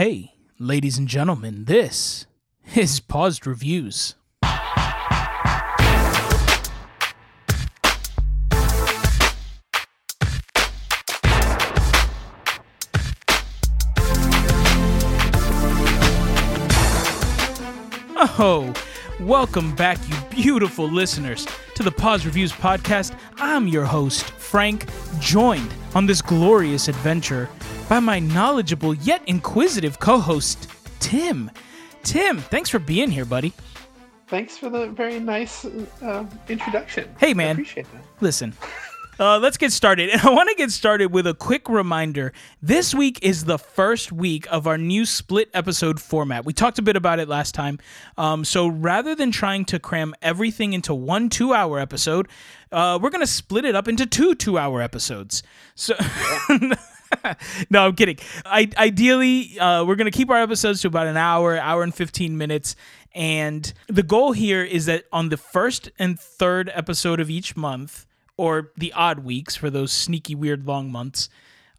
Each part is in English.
Hey, ladies and gentlemen, this is Paused Reviews. Oh, welcome back, you beautiful listeners, to the Pause Reviews podcast. I'm your host, Franc, joined on this glorious adventure by my knowledgeable yet inquisitive co host, Tim. Tim, thanks for being here, buddy. Thanks for the very nice uh, introduction. Hey, man. I appreciate that. Listen. Uh, let's get started. And I want to get started with a quick reminder. This week is the first week of our new split episode format. We talked a bit about it last time. Um, so rather than trying to cram everything into one two hour episode, uh, we're going to split it up into two two hour episodes. So. no, I'm kidding. I, ideally, uh, we're going to keep our episodes to about an hour, hour and 15 minutes. And the goal here is that on the first and third episode of each month, or the odd weeks for those sneaky, weird, long months,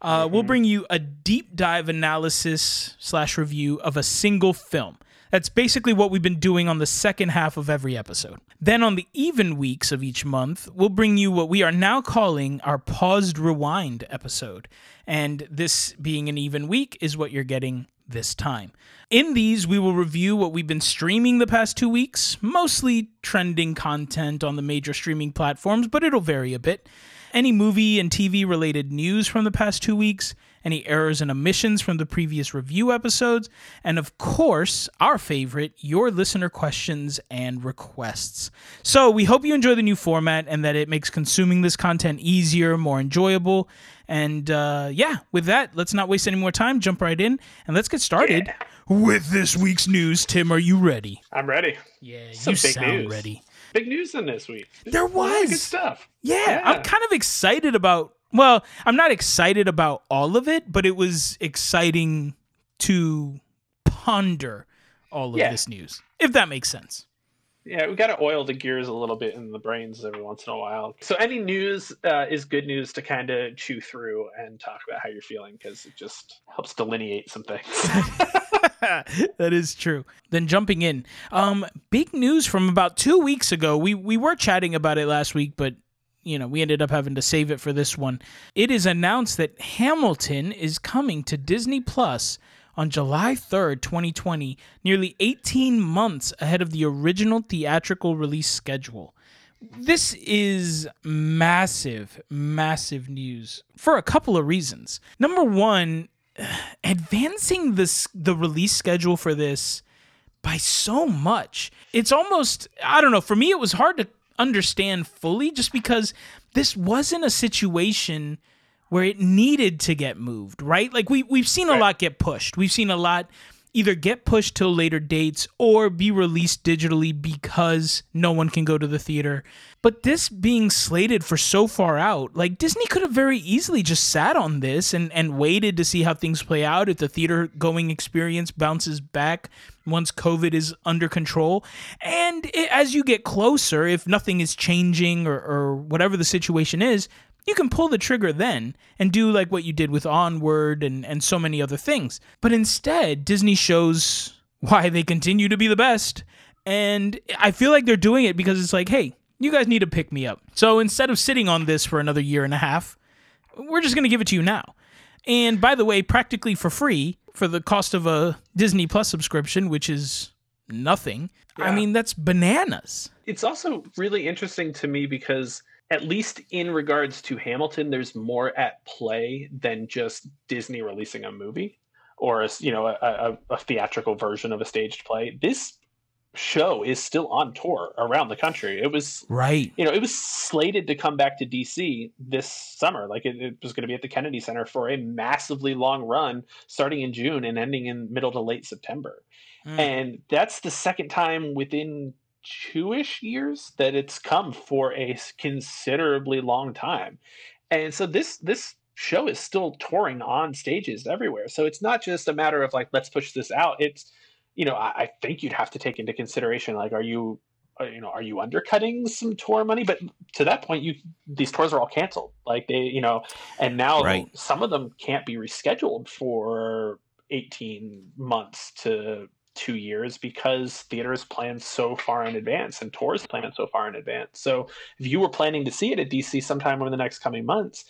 uh, we'll bring you a deep dive analysis slash review of a single film. That's basically what we've been doing on the second half of every episode. Then on the even weeks of each month, we'll bring you what we are now calling our paused rewind episode. And this being an even week is what you're getting this time. In these, we will review what we've been streaming the past two weeks, mostly trending content on the major streaming platforms, but it'll vary a bit. Any movie and TV related news from the past two weeks, any errors and omissions from the previous review episodes, and of course, our favorite, your listener questions and requests. So, we hope you enjoy the new format and that it makes consuming this content easier, more enjoyable. And uh, yeah, with that, let's not waste any more time, jump right in, and let's get started Yeah. with this week's news. Tim, are you ready? I'm ready. Yeah, Some you sound news. ready. Big news in this week. There lot good was. stuff. Yeah, Yeah. I'm kind of excited about. Well, I'm not excited about all of it, but it was exciting to ponder all of Yeah. this news, if that makes sense. Yeah, we got to oil the gears a little bit in the brains every once in a while. So any news uh, is good news to kind of chew through and talk about how you're feeling because it just helps delineate some things. that is true. Then jumping in, um, big news from about two weeks ago. We we were chatting about it last week, but you know we ended up having to save it for this one. It is announced that Hamilton is coming to Disney Plus on July 3rd, 2020, nearly 18 months ahead of the original theatrical release schedule. This is massive, massive news for a couple of reasons. Number one, advancing this the release schedule for this by so much. It's almost I don't know, for me it was hard to understand fully just because this wasn't a situation where it needed to get moved, right? Like we we've seen a Right. lot get pushed. We've seen a lot either get pushed to later dates or be released digitally because no one can go to the theater. But this being slated for so far out, like Disney could have very easily just sat on this and, and waited to see how things play out if the theater going experience bounces back once COVID is under control. And i as you get closer, if nothing is changing or, or whatever the situation is, you can pull the trigger then and do like what you did with Onward and, and so many other things. But instead, Disney shows why they continue to be the best. And I feel like they're doing it because it's like, hey, you guys need to pick me up. So instead of sitting on this for another year and a half, we're just going to give it to you now. And by the way, practically for free for the cost of a Disney Plus subscription, which is nothing. I mean, that's bananas. it's also really interesting to me because at least in regards to Hamilton, there's more at play than just Disney releasing a movie or a, you know a, a, a theatrical version of a staged play. This show is still on tour around the country. It was Right. you know it was slated to come back to DC this summer. Like it, it was going to be at the Kennedy Center for a massively long run, starting in June and ending in middle to late September Mm. and that's the second time within two-ish years that it's come for a considerably long time. And so this this show is still touring on stages everywhere. So it's not just a matter of like let's push this out. It's you know i, I think you'd have to take into consideration like are you uh, you know are you undercutting some tour money? But to that point you these tours are all canceled. Like they you know and now Right. some of them can't be rescheduled for 18 months to two years because theaters plan so far in advance and tours plan so far in advance. So if you were planning to see it at DC sometime over the next coming months,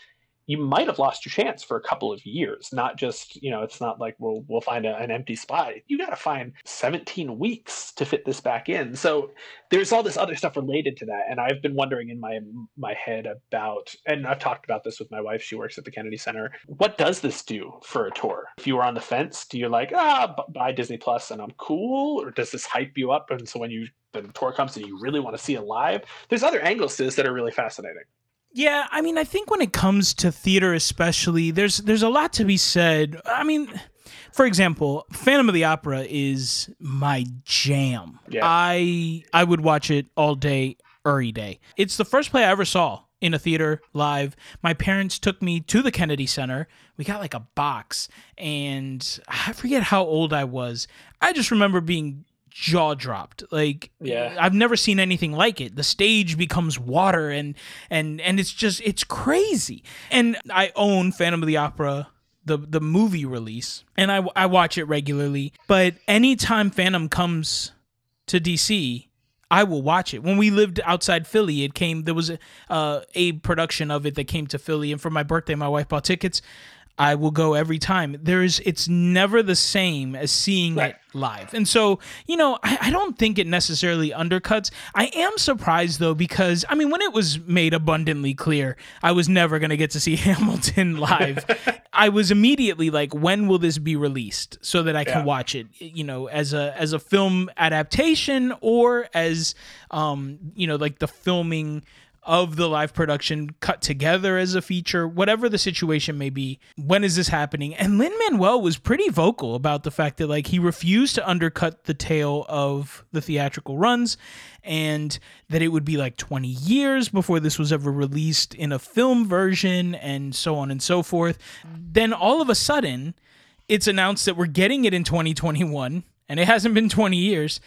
you might have lost your chance for a couple of years. Not just, you know, it's not like we'll we'll find a, an empty spot. You got to find 17 weeks to fit this back in. So there's all this other stuff related to that, and I've been wondering in my my head about, and I've talked about this with my wife. She works at the Kennedy Center. What does this do for a tour? If you were on the fence, do you like ah buy Disney Plus and I'm cool, or does this hype you up? And so when you the tour comes and you really want to see it live, there's other angles to this that are really fascinating. Yeah, I mean, I think when it comes to theater, especially, there's there's a lot to be said. I mean, for example, Phantom of the Opera is my jam. Yeah. I I would watch it all day, every day. It's the first play I ever saw in a theater live. My parents took me to the Kennedy Center. We got like a box, and I forget how old I was. I just remember being jaw dropped like Yeah. i've never seen anything like it the stage becomes water and and and it's just it's crazy and i own phantom of the opera the the movie release and i i watch it regularly but anytime phantom comes to dc I will watch it. When we lived outside Philly, it came. There was a, uh, a production of it that came to Philly, and for my birthday, my wife bought tickets. I will go every time. There's, it's never the same as seeing Right. it live. And so, you know, I, I don't think it necessarily undercuts. I am surprised though, because I mean, when it was made abundantly clear, I was never going to get to see Hamilton live. I was immediately like, when will this be released so that I can Yeah. watch it, you know, as a, as a film adaptation or as, um, you know, like the filming of the live production cut together as a feature, whatever the situation may be. When is this happening? And Lin Manuel was pretty vocal about the fact that like he refused to undercut the tail of the theatrical runs and that it would be like 20 years before this was ever released in a film version and so on and so forth. Then all of a sudden, it's announced that we're getting it in 2021 and it hasn't been 20 years.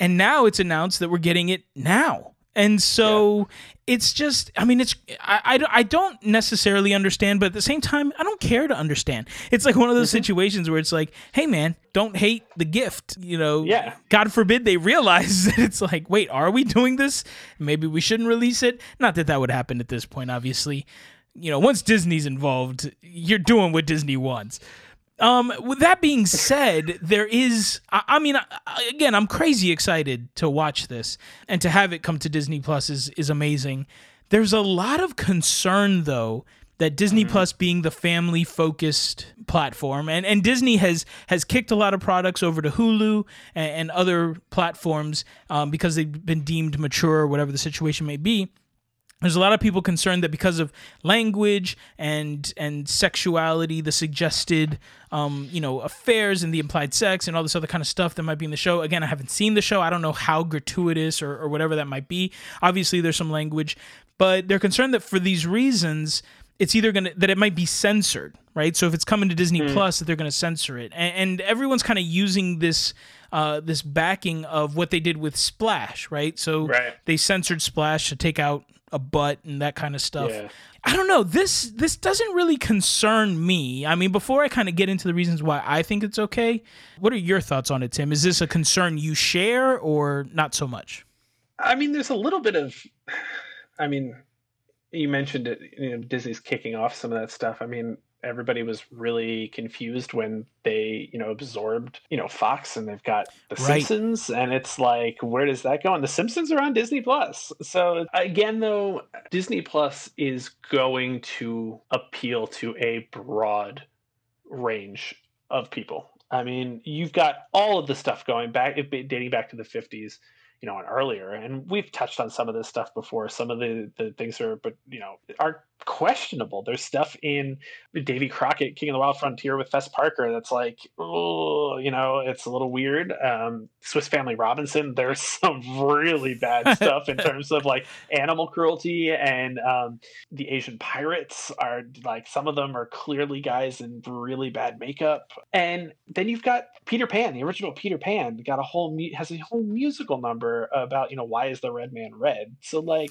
And now it's announced that we're getting it now. And so it's just, I mean, it's, I, I, I don't necessarily understand, but at the same time, I don't care to understand. It's like one of those mm-hmm. situations where it's like, hey, man, don't hate the gift. You know, Yeah. God forbid they realize that it's like, wait, are we doing this? Maybe we shouldn't release it. Not that that would happen at this point, obviously. You know, once Disney's involved, you're doing what Disney wants. Um, with that being said, there is, I, I mean, I, again, I'm crazy excited to watch this and to have it come to Disney Plus is, is amazing. There's a lot of concern though that Disney Plus being the family focused platform and, and Disney has has kicked a lot of products over to Hulu and, and other platforms um, because they've been deemed mature or whatever the situation may be there's a lot of people concerned that because of language and and sexuality the suggested um, you know affairs and the implied sex and all this other kind of stuff that might be in the show. Again i haven't seen the show. I don't know how gratuitous or, or whatever that might be. Obviously there's some language but they're concerned that for these reasons it's either gonna that it might be censored right? So if it's coming to disney plus that they're gonna censor it. And, and everyone's kind of using this uh, this backing of what they did with splash right? So Right. they censored splash to take out a butt and that kind of stuff. Yeah. I don't know. This this doesn't really concern me. I mean, before I kind of get into the reasons why I think it's okay, what are your thoughts on it, Tim? Is this a concern you share or not so much? I mean, there's a little bit of. I mean, you mentioned it. You know, Disney's kicking off some of that stuff. I mean, everybody was really confused when they, you know, absorbed, you know, Fox, and they've got The Right. Simpsons, and it's like, where does that go? And The Simpsons are on Disney Plus. So again, though, Disney Plus is going to appeal to a broad range of people. I mean, you've got all of the stuff going back, dating back to the 50s, you know, and earlier. And we've touched on some of this stuff before. Some of the, the things are, but, you know, are questionable. There's stuff in Davy Crockett, King of the Wild Frontier with Fess Parker that's like, oh, you know, it's a little weird. Um, Swiss Family Robinson, there's some really bad stuff in terms of like animal cruelty and um, the Asian pirates are like some of them are clearly guys in really bad makeup. And then you've got Peter Pan, the original Peter Pan, got a whole mu- has a whole musical number about you know why is the red man red. So like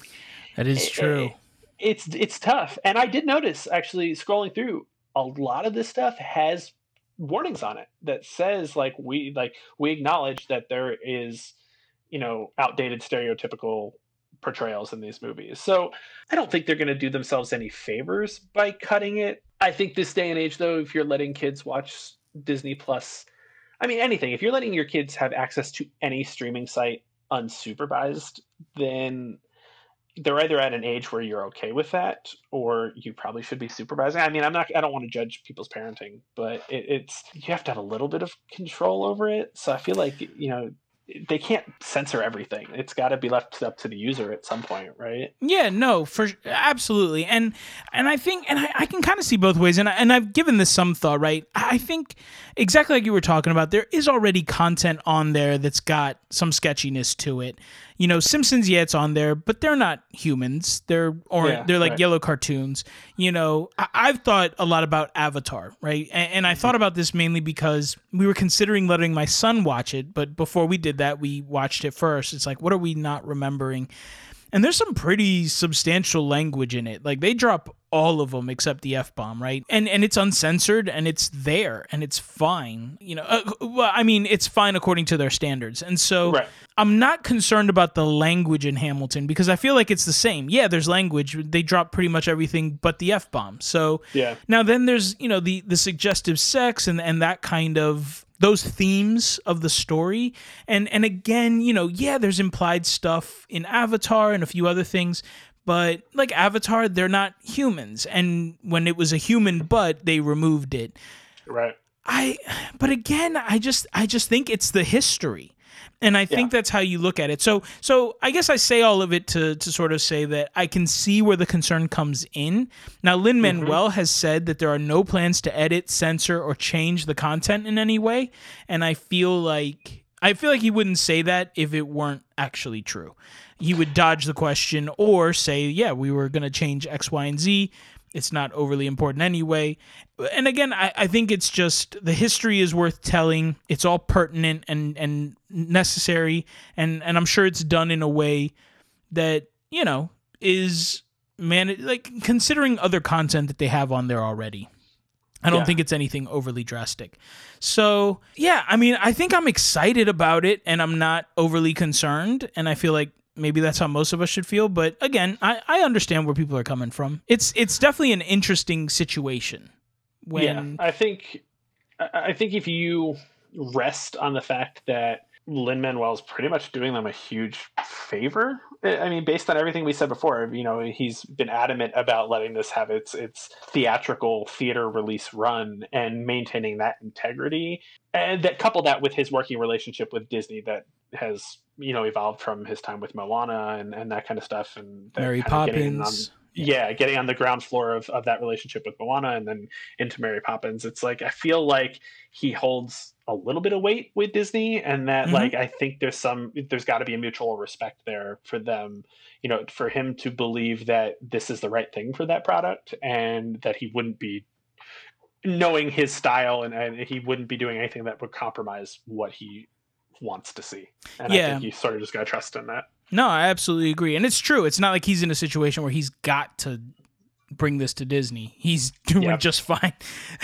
That is it- true. it- it's it's tough. And I did notice actually scrolling through a lot of this stuff has warnings on it that says like we like we acknowledge that there is you know outdated stereotypical portrayals in these movies. So I don't think they're going to do themselves any favors by cutting it. I think this day and age, though, if you're letting kids watch Disney Plus, I mean, anything, if you're letting your kids have access to any streaming site unsupervised, then they're either at an age where you're okay with that or you probably should be supervising. I mean, I'm not, I don't want to judge people's parenting, but it, it's, you have to have a little bit of control over it. So I feel like, you know, they can't censor everything. It's got to be left up to the user at some point, right? Yeah, no, for absolutely, and and I think, and I, I can kind of see both ways, and I, and I've given this some thought, right? I think exactly like you were talking about, there is already content on there that's got some sketchiness to it, you know, Simpsons, yeah, it's on there, but they're not humans. They're or yeah, they're like right. yellow cartoons. You know, I- have thought a lot about Avatar, right? And, and I mm-hmm. thought about this mainly because we were considering letting my son watch it, but before we did that, we watched it first. It's like, what are we not remembering? and there's some pretty substantial language in it. Like they drop all of them except the f bomb, right? And and it's uncensored and it's there and it's fine. You know, uh, well, I mean, it's fine according to their standards. And so right. I'm not concerned about the language in Hamilton because I feel like it's the same. Yeah, there's language. They drop pretty much everything but the f bomb. So yeah. Now then, there's you know the the suggestive sex and and that kind of those themes of the story and and again you know yeah there's implied stuff in avatar and a few other things but like avatar they're not humans and when it was a human butt they removed it right i but again i just i just think it's the history and I think yeah. that's how you look at it. So, so I guess I say all of it to to sort of say that I can see where the concern comes in. Now, Lin Manuel mm-hmm. has said that there are no plans to edit, censor, or change the content in any way, and I feel like I feel like he wouldn't say that if it weren't actually true. He would dodge the question or say, "Yeah, we were going to change X, Y, and Z." it's not overly important anyway. And again, I, I think it's just the history is worth telling. It's all pertinent and, and necessary, and, and I'm sure it's done in a way that, you know, is man like considering other content that they have on there already. I don't yeah. think it's anything overly drastic. So, yeah, I mean, I think I'm excited about it and I'm not overly concerned. And I feel like maybe that's how most of us should feel but again I, I understand where people are coming from. It's it's definitely an interesting situation when yeah, i think i think if you rest on the fact that lin Manuel is pretty much doing them a huge favor i mean based on everything we said before you know he's been adamant about letting this have its its theatrical theater release run and maintaining that integrity and that couple that with his working relationship with disney that has you know evolved from his time with Moana and, and that kind of stuff and Mary Poppins. On, yeah, getting on the ground floor of, of that relationship with Moana and then into Mary Poppins. It's like I feel like he holds a little bit of weight with Disney and that mm-hmm. like I think there's some there's got to be a mutual respect there for them, you know, for him to believe that this is the right thing for that product and that he wouldn't be knowing his style and, and he wouldn't be doing anything that would compromise what he wants to see. And yeah. I think you sort of just got to trust in that. No, I absolutely agree. And it's true. It's not like he's in a situation where he's got to bring this to Disney. He's doing yep. just fine.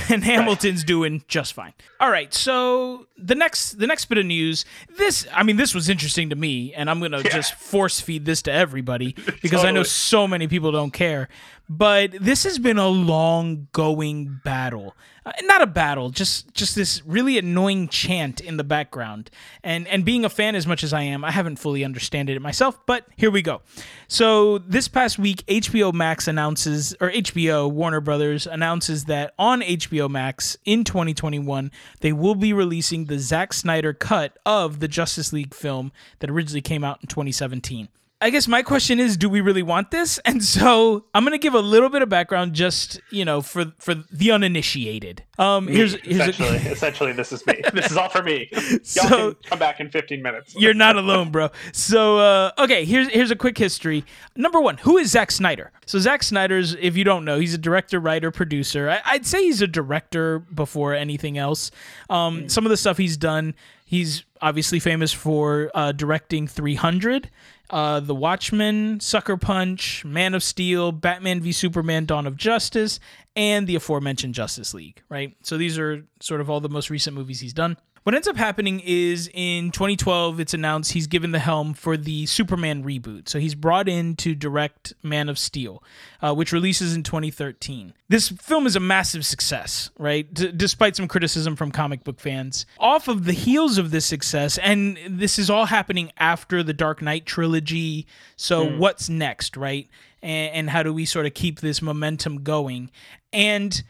And Hamilton's right. doing just fine. All right, so the next the next bit of news, this I mean this was interesting to me and I'm going to yeah. just force feed this to everybody because totally. I know so many people don't care. But this has been a long going battle uh, not a battle, just just this really annoying chant in the background. And and being a fan as much as I am, I haven't fully understood it myself, but here we go. So this past week, HBO Max announces, or HBO Warner Brothers announces that on HBO Max in 2021 they will be releasing the Zack Snyder cut of the Justice League film that originally came out in 2017. I guess my question is, do we really want this? And so I'm gonna give a little bit of background, just you know, for for the uninitiated. Um, me, here's, here's essentially, a, essentially, this is me. This is all for me. Y'all so, come back in 15 minutes. you're not alone, bro. So uh, okay, here's here's a quick history. Number one, who is Zack Snyder? So Zack Snyder's, if you don't know, he's a director, writer, producer. I, would say he's a director before anything else. Um, mm. Some of the stuff he's done He's obviously famous for uh, directing 300, uh, The Watchmen, Sucker Punch, Man of Steel, Batman v Superman: Dawn of Justice, and the aforementioned Justice League. Right. So these are sort of all the most recent movies he's done. What ends up happening is in 2012, it's announced he's given the helm for the Superman reboot. So he's brought in to direct Man of Steel, uh, which releases in 2013. This film is a massive success, right? D- despite some criticism from comic book fans. Off of the heels of this success, and this is all happening after the Dark Knight trilogy. So mm. what's next, right? And, and how do we sort of keep this momentum going? And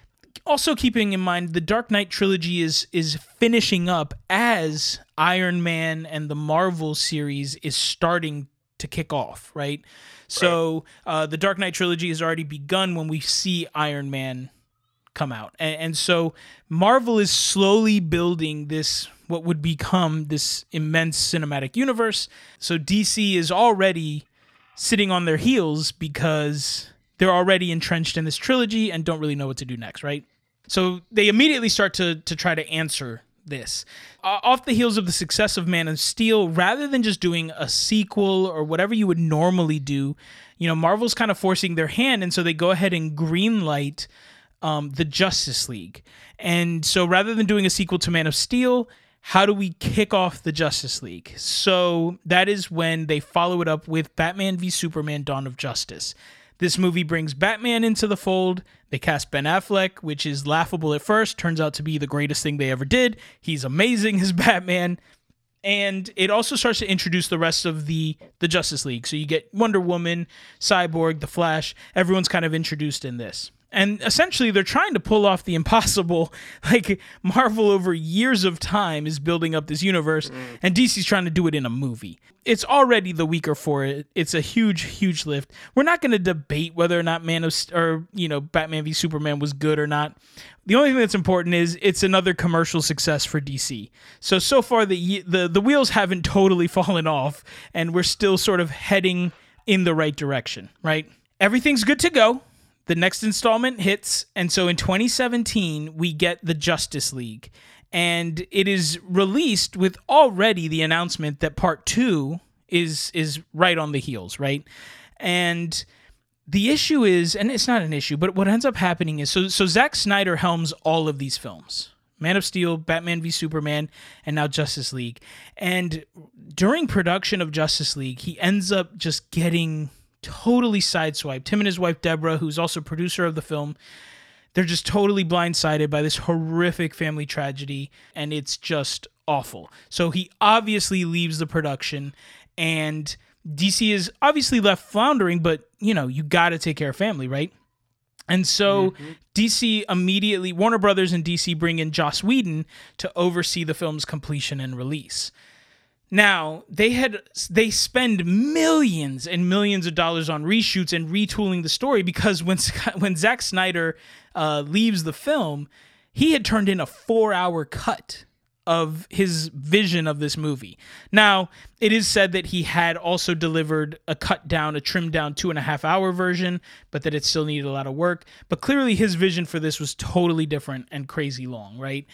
also keeping in mind the Dark Knight trilogy is is finishing up as Iron Man and the Marvel series is starting to kick off, right? So uh, the Dark Knight trilogy has already begun when we see Iron Man come out, and, and so Marvel is slowly building this what would become this immense cinematic universe. So DC is already sitting on their heels because they're already entrenched in this trilogy and don't really know what to do next, right? So they immediately start to to try to answer this. Uh, off the heels of the success of Man of Steel, rather than just doing a sequel or whatever you would normally do, you know, Marvel's kind of forcing their hand, and so they go ahead and greenlight um, the Justice League. And so rather than doing a sequel to Man of Steel, how do we kick off the Justice League? So that is when they follow it up with Batman v Superman Dawn of Justice. This movie brings Batman into the fold. They cast Ben Affleck, which is laughable at first, turns out to be the greatest thing they ever did. He's amazing as Batman. And it also starts to introduce the rest of the the Justice League. So you get Wonder Woman, Cyborg, The Flash. Everyone's kind of introduced in this and essentially they're trying to pull off the impossible. Like marvel over years of time is building up this universe and dc's trying to do it in a movie. It's already the weaker for it. It's a huge huge lift. We're not going to debate whether or not man of or you know batman v superman was good or not. The only thing that's important is it's another commercial success for dc so so far the the, the wheels haven't totally fallen off and we're still sort of heading in the right direction right? Everything's good to go the next installment hits and so in 2017 we get the justice league. And it is released with already the announcement that part two is is right on the heels right? And the issue is and it's not an issue but what ends up happening is so so Zack Snyder helms all of these films. Man of Steel, Batman v Superman, and now Justice League. And during production of Justice League, he ends up just getting totally sideswiped. Him and his wife Deborah, who's also producer of the film, they're just totally blindsided by this horrific family tragedy, and it's just awful. So he obviously leaves the production, and DC is obviously left floundering, but you know, you got to take care of family, right? And so mm-hmm. DC immediately, Warner Brothers and DC bring in Joss Whedon to oversee the film's completion and release. Now they had they spend millions and millions of dollars on reshoots and retooling the story because when when Zack Snyder uh, leaves the film, he had turned in a four hour cut of his vision of this movie. Now it is said that he had also delivered a cut down, a trimmed down two and a half hour version, but that it still needed a lot of work. But clearly his vision for this was totally different and crazy long, right?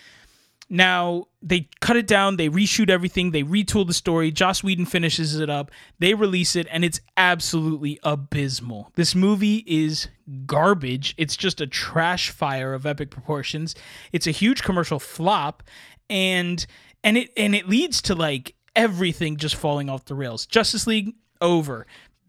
Now they cut it down, they reshoot everything, they retool the story. Joss Whedon finishes it up, they release it, and it's absolutely abysmal. This movie is garbage. It's just a trash fire of epic proportions. It's a huge commercial flop, and and it and it leads to like everything just falling off the rails. Justice League over.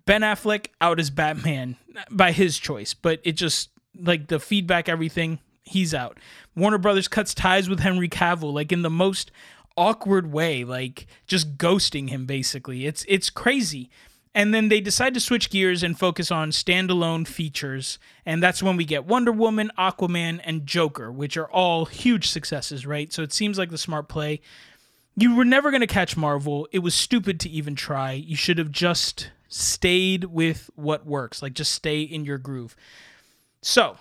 Ben Affleck out as Batman by his choice, but it just like the feedback, everything he's out. Warner Brothers cuts ties with Henry Cavill like in the most awkward way, like just ghosting him basically. It's it's crazy. And then they decide to switch gears and focus on standalone features, and that's when we get Wonder Woman, Aquaman, and Joker, which are all huge successes, right? So it seems like the smart play. You were never going to catch Marvel. It was stupid to even try. You should have just stayed with what works, like just stay in your groove. So,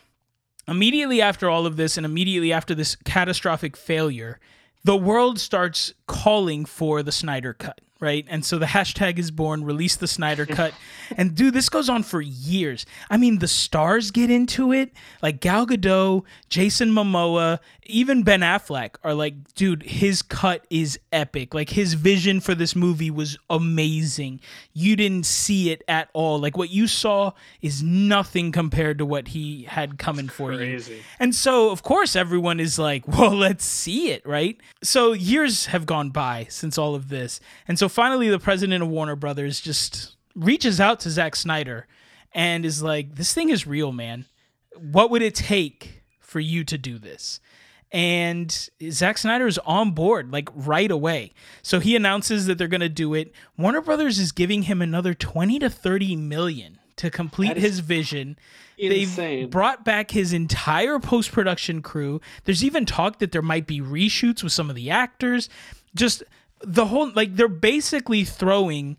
Immediately after all of this, and immediately after this catastrophic failure, the world starts calling for the Snyder Cut, right? And so the hashtag is born, release the Snyder cut. and dude, this goes on for years. I mean, the stars get into it. Like Gal Gadot, Jason Momoa, even Ben Affleck are like, dude, his cut is epic. Like his vision for this movie was amazing. You didn't see it at all. Like what you saw is nothing compared to what he had coming for Crazy. you. And so, of course, everyone is like, well, let's see it, right? So years have gone by since all of this. And so finally, the president of Warner Brothers just reaches out to Zack Snyder and is like, this thing is real, man. What would it take for you to do this? And Zack Snyder is on board like right away. So he announces that they're going to do it. Warner Brothers is giving him another 20 to 30 million to complete his vision. insane. They've brought back his entire post production crew. There's even talk that there might be reshoots with some of the actors. Just the whole, like, they're basically throwing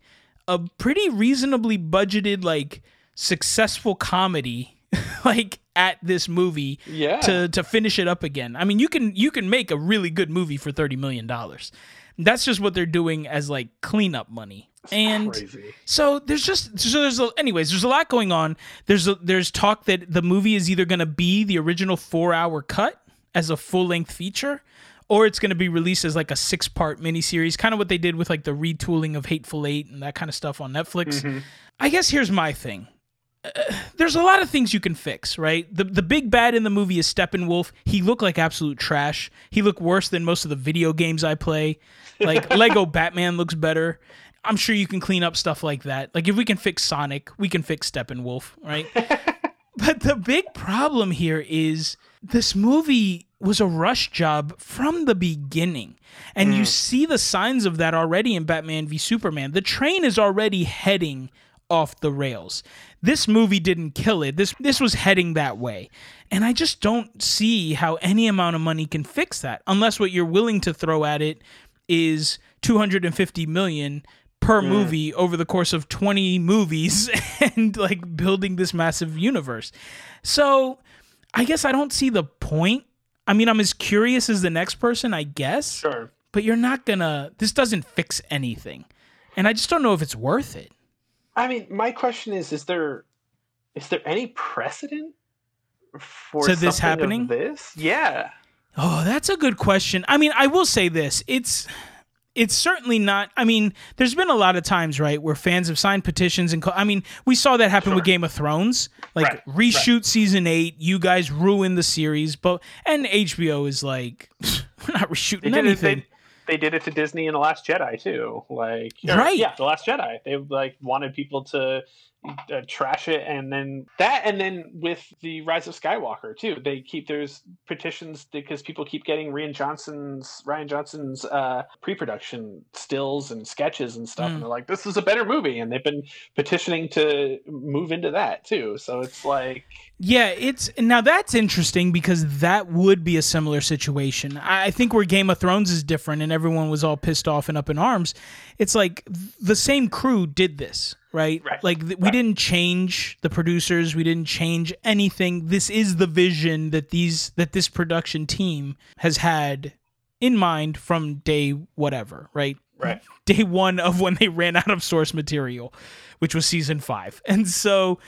a pretty reasonably budgeted, like, successful comedy, like, at this movie Yeah. to to finish it up again. I mean, you can you can make a really good movie for 30 million dollars. That's just what they're doing as like cleanup money. And Crazy. so there's just so there's a, anyways there's a lot going on. There's a, there's talk that the movie is either going to be the original 4-hour cut as a full-length feature or it's going to be released as like a six-part miniseries, kind of what they did with like the retooling of Hateful 8 and that kind of stuff on Netflix. I guess here's my thing. Uh, there's a lot of things you can fix, right? The the big bad in the movie is Steppenwolf. He looked like absolute trash. He looked worse than most of the video games I play. Like Lego Batman looks better. I'm sure you can clean up stuff like that. Like if we can fix Sonic, we can fix Steppenwolf, right? but the big problem here is this movie was a rush job from the beginning. And you mm. see the signs of that already in Batman v Superman. The train is already heading off the rails. This movie didn't kill it. This this was heading that way. And I just don't see how any amount of money can fix that unless what you're willing to throw at it is 250 million per mm. movie over the course of 20 movies and like building this massive universe. So, I guess I don't see the point. I mean, I'm as curious as the next person, I guess, Sure. but you're not gonna this doesn't fix anything. And I just don't know if it's worth it. I mean, my question is: Is there is there any precedent for To this happening? This, yeah. Oh, that's a good question. I mean, I will say this. It's it's certainly not I mean, there's been a lot of times, right, where fans have signed petitions and co- I mean, we saw that happen with Game of Thrones. Like Right, reshoot season 8, you guys ruined the series, but and HBO is like we're not They reshooting it. anything. They, they did it to Disney in the Last Jedi too. Like, or, Right. Yeah, the Last Jedi. They like wanted people to uh, trash it, and then that, and then with the Rise of Skywalker too. They keep there's petitions because people keep getting Rian Johnson's Rian Johnson's uh, pre-production stills and sketches and stuff, Mm. and they're like, "This is a better movie," and they've been petitioning to move into that too. So it's like, Yeah, it's now that's interesting because that would be a similar situation. I I think where Game of Thrones is different and everyone was all pissed off and up in arms. It's like the same crew did this, right? Right, Like th- we right. didn't change the producers, we didn't change anything. This is the vision that these that this production team has had in mind from day whatever, right? right, day one of when they ran out of source material, which was season five. And so,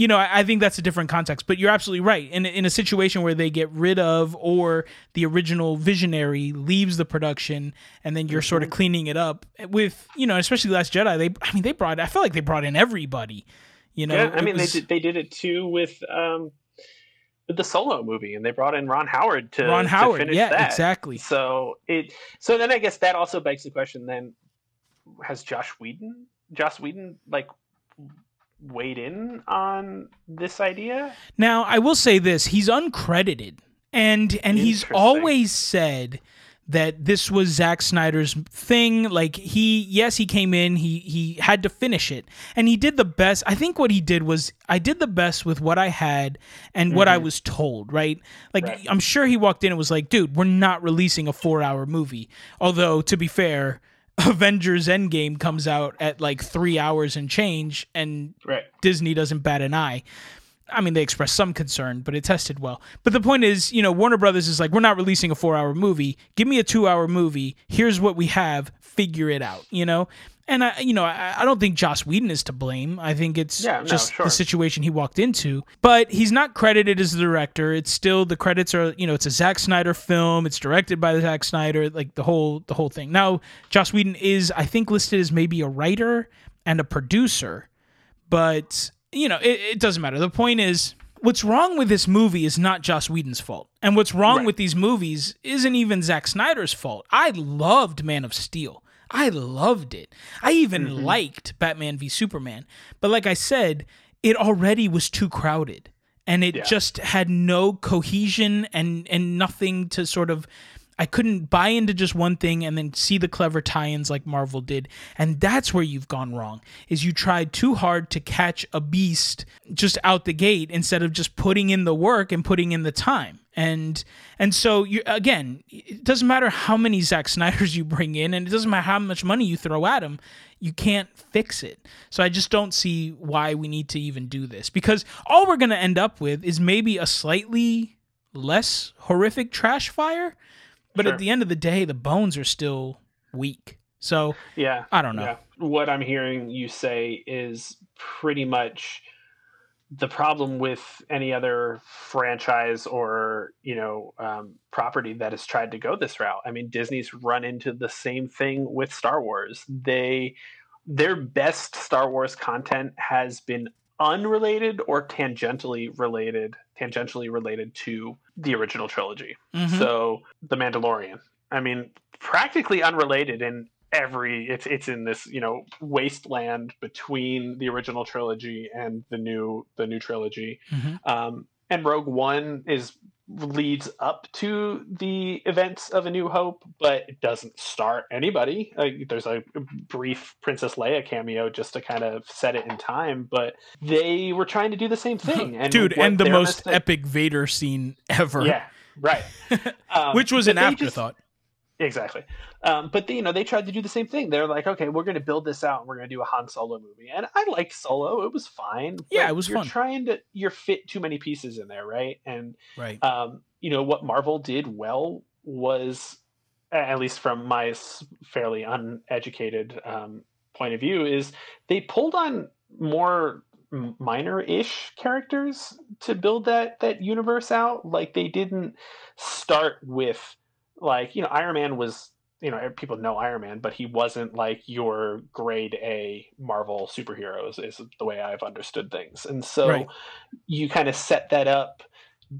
you know, I, I think that's a different context. But you're absolutely right. In in a situation where they get rid of or the original visionary leaves the production, and then you're sort of cleaning it up with, you know, especially Last Jedi. They, I mean, they brought. I feel like they brought in everybody. You know, yeah. I mean, was they did they did it too with um with the Solo movie, and they brought in Ron Howard to Ron to Howard. finish Yeah, that. exactly. So it so then I guess that also begs the question: Then has Josh Whedon, Josh Whedon, like weighed in on this idea? Now, I will say this: he's uncredited, and and he's always said that this was Zack Snyder's thing. Like he, yes, he came in, he he had to finish it, and he did the best. I think what he did was I did the best with what I had and what I mm-hmm. was told. Right? Like Right. I'm sure he walked in and was like, "Dude, we're not releasing a four hour movie." Although to be fair. Avengers Endgame comes out at like three hours and change, and Right. Disney doesn't bat an eye. I mean, they expressed some concern, but it tested well. But the point is, you know, Warner Brothers is like, we're not releasing a four hour movie. Give me a two hour movie. Here's what we have. Figure it out, you know? And I, you know, I, I don't think Joss Whedon is to blame. I think it's Yeah, no, just sure. the situation he walked into. But he's not credited as the director. It's still the credits are, you know, it's a Zack Snyder film. It's directed by the Zack Snyder. Like the whole the whole thing. Now, Joss Whedon is, I think, listed as maybe a writer and a producer, but you know, it, it doesn't matter. The point is. What's wrong with this movie is not Joss Whedon's fault. And what's wrong Right. with these movies isn't even Zack Snyder's fault. I loved Man of Steel. I loved it. I even mm-hmm. liked Batman v Superman. But like I said, it already was too crowded. And it Yeah. just had no cohesion and and nothing to sort of I couldn't buy into just one thing and then see the clever tie-ins like Marvel did. And that's where you've gone wrong. Is you tried too hard to catch a beast just out the gate instead of just putting in the work and putting in the time. And and so you again, it doesn't matter how many Zack Snyders you bring in and it doesn't matter how much money you throw at him, you can't fix it. So I just don't see why we need to even do this because all we're going to end up with is maybe a slightly less horrific trash fire, but Sure. at the end of the day, the bones are still weak. So Yeah. I don't know. Yeah. What I'm hearing you say is pretty much the problem with any other franchise or you know um, property that has tried to go this route. I mean, Disney's run into the same thing with Star Wars. They their best Star Wars content has been unrelated or tangentially related, tangentially related to the original trilogy. mhm. So the Mandalorian. I mean, practically unrelated in every it's it's in this, you know, wasteland between the original trilogy and the new the new trilogy. Mhm. Um and Rogue One is leads up to the events of A New Hope, but it doesn't start anybody. Like, there's a brief Princess Leia cameo just to kind of set it in time, but they were trying to do the same thing. And dude, and the most mistake- epic Vader scene ever. yeah, right. Um, Which was an they just- afterthought. Exactly. Um, but they, you know, they tried to do the same thing. They're like, okay, we're going to build this out and we're going to do a Han Solo movie. And I liked Solo. It was fine. Yeah, it was you're fun. trying to, you're fit too many pieces in there, right? And, right. um, you know, what Marvel did well was, at least from my fairly uneducated um, point of view, is they pulled on more minor-ish characters to build that that universe out. Like they didn't start with like you know Iron Man was you know people know Iron Man, but he wasn't like your grade A Marvel superheroes is the way I've understood things, and so Right. you kind of set that up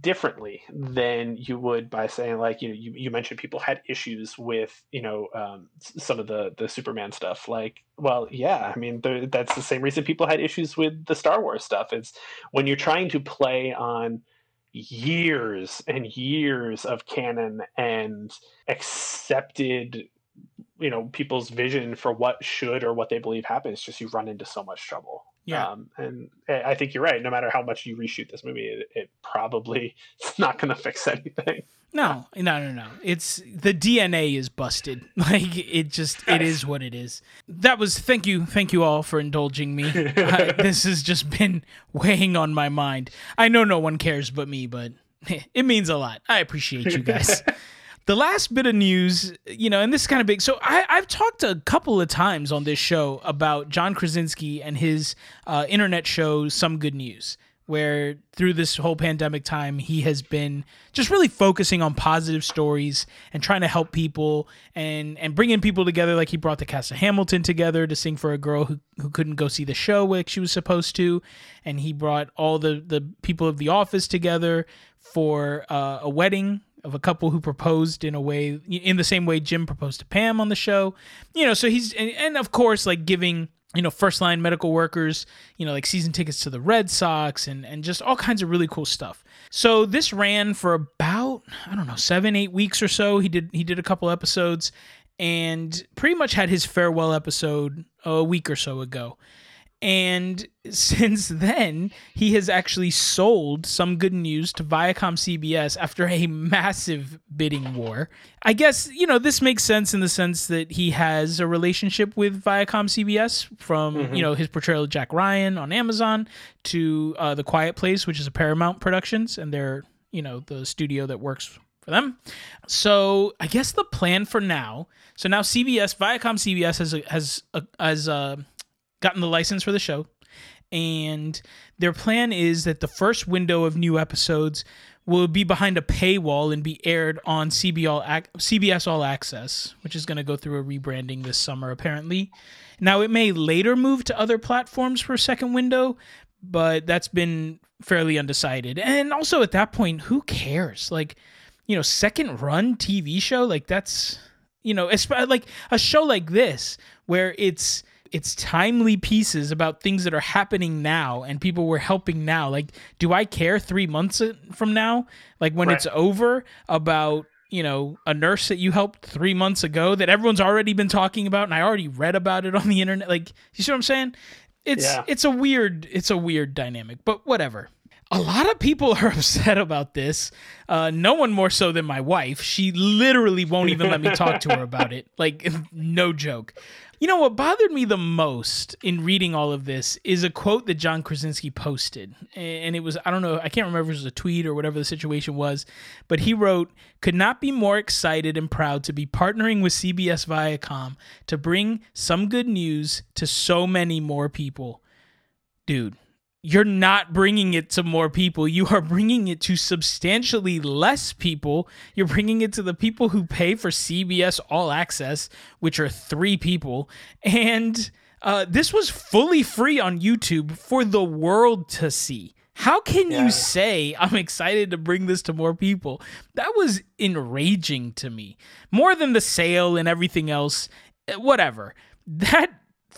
differently than you would by saying like you know you, you mentioned people had issues with you know um, some of the the superman stuff. Like well yeah i mean that's the same reason people had issues with the star wars stuff. It's when you're trying to play on years and years of canon and accepted you know people's vision for what should or what they believe happens just you run into so much trouble Yeah. um, and I think you're right. No matter how much you reshoot this movie, it, it probably is not going to fix anything. No, no, no, no. It's the DNA is busted. Like it just it is what it is. That was thank you, thank you all for indulging me. I, this has just been weighing on my mind. I know no one cares but me, but it means a lot. I appreciate you guys. the last bit of news, you know, and this is kind of big. So I, I've talked a couple of times on this show about John Krasinski and his uh, internet show, Some Good News, where through this whole pandemic time, he has been just really focusing on positive stories and trying to help people and and bringing people together. Like he brought the cast of Hamilton together to sing for a girl who, who couldn't go see the show like she was supposed to, and he brought all the the people of the office together for uh, a wedding of a couple who proposed in a way in the same way Jim proposed to Pam on the show. You know, so he's and, and of course like giving you know first line medical workers you know like season tickets to the Red Sox and and just all kinds of really cool stuff. So this ran for about I don't know 7 8 weeks or so. He did he did a couple episodes and pretty much had his farewell episode a week or so ago. And since then, he has actually sold some good news to Viacom CBS after a massive bidding war. I guess, you know, this makes sense in the sense that he has a relationship with Viacom CBS from, you know, his portrayal of Jack Ryan on Amazon to uh, The Quiet Place, which is a Paramount Productions, and they're, you know, the studio that works for them. So I guess the plan for now. So now CBS, Viacom CBS has has has uh, gotten the license for the show, and their plan is that the first window of new episodes will be behind a paywall and be aired on CBS All Access, which is going to go through a rebranding this summer, apparently. Now, it may later move to other platforms for a second window, but that's been fairly undecided. And also, at that point, who cares? Like, you know, second run TV show, like that's, you know, like a show like this where it's it's timely pieces about things that are happening now and people were helping now. Like, do I care three months from now? Like when right. it's over about you know a nurse that you helped three months ago that everyone's already been talking about and I already read about it on the internet. Like, you see what I'm saying? It's yeah. it's a weird it's a weird dynamic, but whatever a lot of people are upset about this. Uh, no one more so than my wife. She literally won't even let me talk to her about it. Like, no joke. You know what bothered me the most in reading all of this is a quote that John Krasinski posted. And it was, I don't know, I can't remember if it was a tweet or whatever the situation was, but he wrote, Could not be more excited and proud to be partnering with CBS Viacom to bring some good news to so many more people. Dude, you're not bringing it to more people. You are bringing it to substantially less people. You're bringing it to the people who pay for CBS All Access, which are three people. And uh, this was fully free on YouTube for the world to see. How can yeah. you say I'm excited to bring this to more people? That was enraging to me. More than the sale and everything else, eh, whatever. That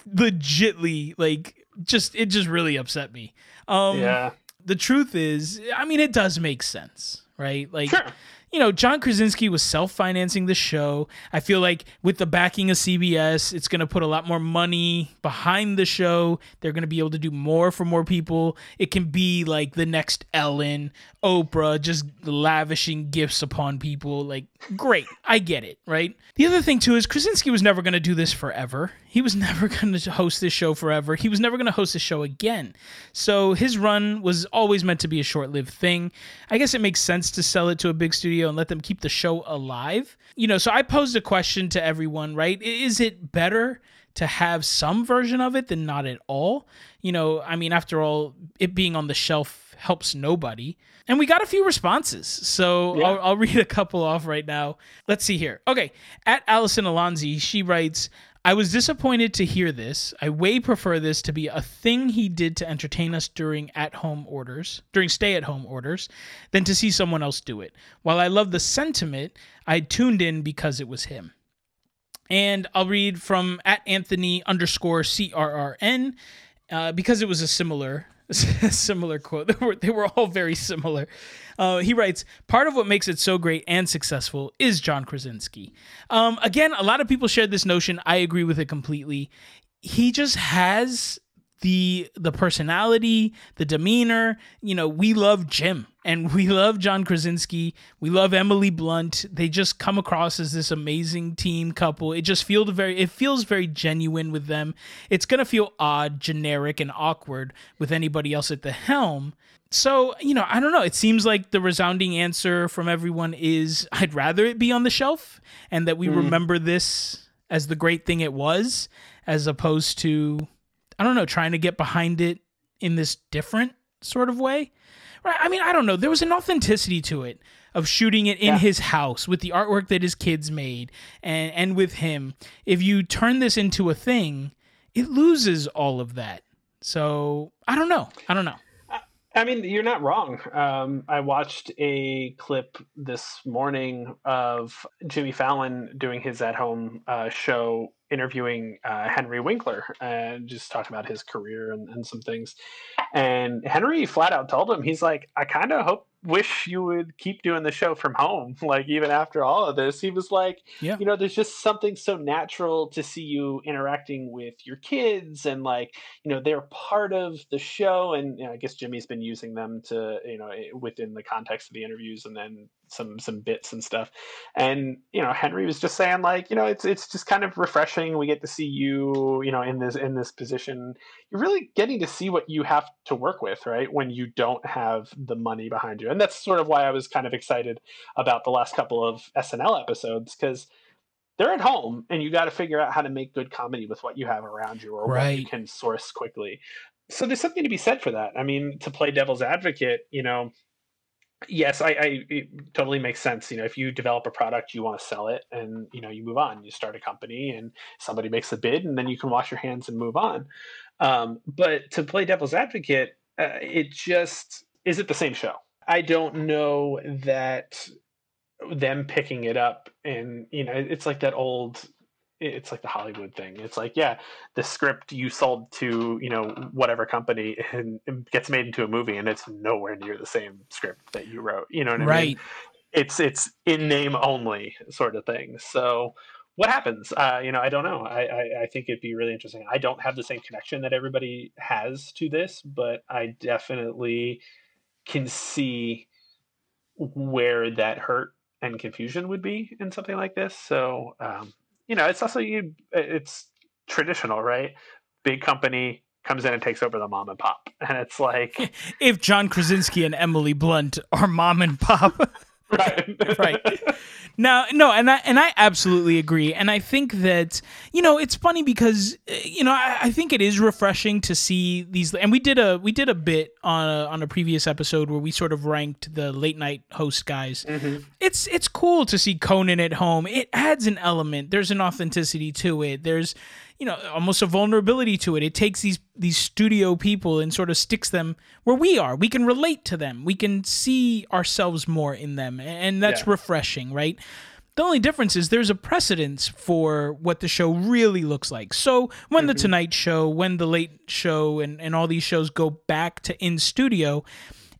legitly like just it just really upset me. Um, yeah. The truth is, I mean, it does make sense, right? Like, sure you know, John Krasinski was self financing the show. I feel like with the backing of CBS, it's going to put a lot more money behind the show. They're going to be able to do more for more people. It can be like the next Ellen, Oprah, just lavishing gifts upon people. Like, great. I get it, right? The other thing, too, is Krasinski was never going to do this forever. He was never going to host this show forever. He was never going to host this show again. So his run was always meant to be a short lived thing. I guess it makes sense to sell it to a big studio studio and let them keep the show alive. You know, so I posed a question to everyone, right? Is it better to have some version of it than not at all? You know, I mean, after all, it being on the shelf helps nobody. And we got a few responses. So yeah. I'll, I'll, read a couple off right now. Let's see here. Okay. At Allison Alonzi, she writes, I was disappointed to hear this. I way prefer this to be a thing he did to entertain us during at home orders, during stay at home orders, than to see someone else do it. While I love the sentiment, I tuned in because it was him. And I'll read from at Anthony underscore CRRN uh, because it was a similar similar quote. They were, they were all very similar. Uh, he writes, part of what makes it so great and successful is John Krasinski. Um, again, a lot of people shared this notion. I agree with it completely. He just has the the personality, the demeanor. You know, we love Jim and we love John Krasinski. We love Emily Blunt. They just come across as this amazing team couple. It just feels very it feels very genuine with them. It's gonna feel odd, generic, and awkward with anybody else at the helm. So, you know, I don't know. It seems like the resounding answer from everyone is I'd rather it be on the shelf and that we mm. remember this as the great thing it was, as opposed to I don't know, trying to get behind it in this different sort of way. Right? I mean, I don't know. There was an authenticity to it of shooting it in yeah. his house with the artwork that his kids made and and with him. If you turn this into a thing, it loses all of that. So, I don't know. I don't know. I mean, you're not wrong. Um, I watched a clip this morning of Jimmy Fallon doing his at home uh, show interviewing uh, Henry Winkler and just talking about his career and, and some things. And Henry flat out told him, he's like, I kind of hope wish you would keep doing the show from home. Like even after all of this, he was like, yeah. you know, there's just something so natural to see you interacting with your kids and like, you know, they're part of the show. And you know, I guess Jimmy's been using them to, you know, eh, within the context of the interviews and then some some bits and stuff. And you know, Henry was just saying like, you know, it's it's just kind of refreshing. We get to see you, you know, in this in this position. You're really getting to see what you have to work with, right? When you don't have the money behind you. And that's sort of why I was kind of excited about the last couple of SNL episodes because they're at home and you got to figure out how to make good comedy with what you have around you or right. what you can source quickly. So there's something to be said for that. I mean, to play devil's advocate, you know, yes, I, I it totally makes sense. You know, if you develop a product, you want to sell it, and you know, you move on. You start a company, and somebody makes a bid, and then you can wash your hands and move on. Um, but to play devil's advocate, uh, it just is it the same show? I don't know that them picking it up and you know it's like that old it's like the Hollywood thing. It's like, yeah, the script you sold to, you know, whatever company and it gets made into a movie and it's nowhere near the same script that you wrote. You know what I right. mean? It's it's in name only sort of thing. So what happens? Uh, you know, I don't know. I, I, I think it'd be really interesting. I don't have the same connection that everybody has to this, but I definitely can see where that hurt and confusion would be in something like this. So um, you know, it's also you. It's traditional, right? Big company comes in and takes over the mom and pop, and it's like if John Krasinski and Emily Blunt are mom and pop. right. Right. Now no and i and i absolutely agree. And i think that you know it's funny because uh, you know I, I, think it is refreshing to see these and we did a we did a bit on a, on a previous episode where we sort of ranked the late night host guys. Mm-hmm. it's it's cool to see conan at home. It adds an element. There's an authenticity to it. There's you know almost a vulnerability to it. It takes these these studio people and sort of sticks them where we are. We can relate to them. We can see ourselves more in them. And that's yeah. refreshing right? The only difference is there's a precedence for what the show really looks like. So when mm-hmm. the tonight show when the late show and, and all these shows go back to in studio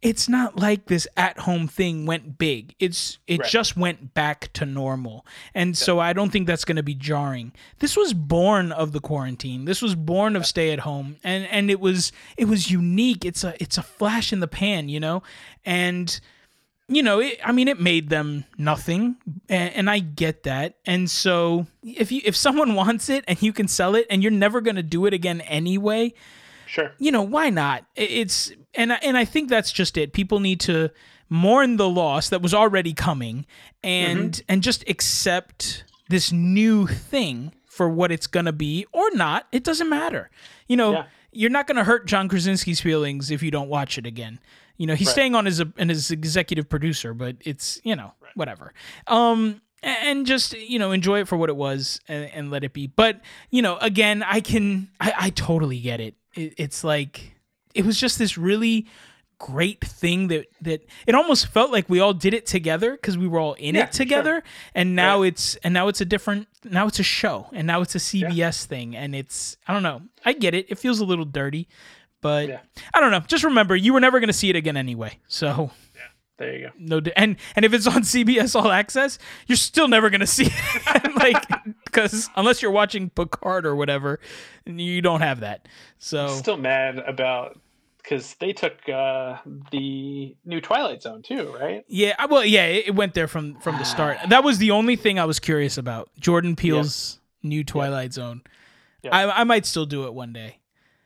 it's not like this at home thing went big. It's it right. just went back to normal. And so I don't think that's going to be jarring. This was born of the quarantine. This was born of stay at home and and it was it was unique. It's a it's a flash in the pan, you know? And you know, it, I mean, it made them nothing, and, and, I get that. And so, if you if someone wants it and you can sell it, and you're never gonna do it again anyway, sure, you know, why not? It's and and I think that's just it. People need to mourn the loss that was already coming and mm-hmm. and just accept this new thing for what it's going to be or not. It doesn't matter. You know, yeah. you're not going to hurt John Krasinski's feelings if you don't watch it again. You know, he's right. staying on as a and as executive producer, but it's, you know, right. whatever. Um and just you know enjoy it for what it was and, and let it be but you know again i can i, I totally get it. It it's like it was just this really great thing that that it almost felt like we all did it together because we were all in yeah, it together. Sure. and now it's and now it's a different now it's a show and now it's a cbs yeah. thing. And it's i don't know. I get it. It feels a little dirty but yeah. i don't know. Just remember you were never going to see it again anyway. So yeah. There you go. No, and and if it's on CBS All Access, you're still never gonna see it, like because unless you're watching Picard or whatever, you don't have that. So I'm still mad about because they took uh, the new Twilight Zone too, right? Yeah, well, yeah, it went there from from the start. That was the only thing I was curious about. Jordan Peele's yep. new Twilight yep. Zone. Yep. I, I might still do it one day.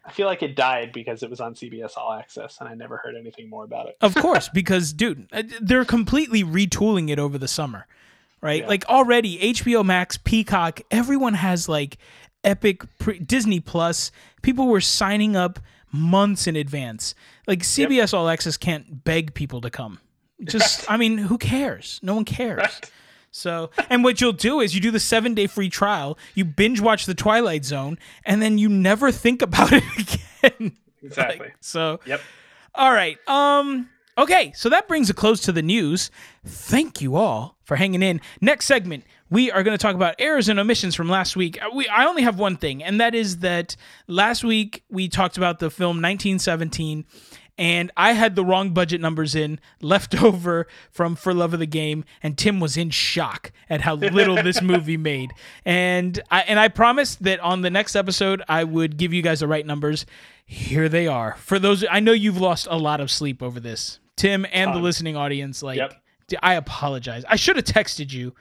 I feel like it died because it was on CBS All Access, and I never heard anything more about it. of course, because dude, uh, they're completely retooling it over the summer, right? Yeah. Like already, HBO Max, Peacock, everyone has like epic pre- Disney Plus. People were signing up months in advance. Like CBS yep. All Access can't beg people to come. Just, I mean, who cares? No one cares. Right. So, and what you'll do is you do the seven day free trial, you binge watch The Twilight Zone, and then you never think about it again. Exactly. Like, so, yep. All right. Um. Okay, so that brings a close to the news. Thank you all for hanging in. Next segment, we are going to talk about errors and omissions from last week. Uh, we I only have one thing, and that is that last week we talked about the film 1917 and I had the wrong budget numbers in left over from For Love of the Game, and Tim was in shock at how little this movie made. And I and I promised that on the next episode I would give you guys the right numbers. Here they are. For those I know you've lost a lot of sleep over this. Tim and the listening audience, like yep. I apologize. I should have texted you.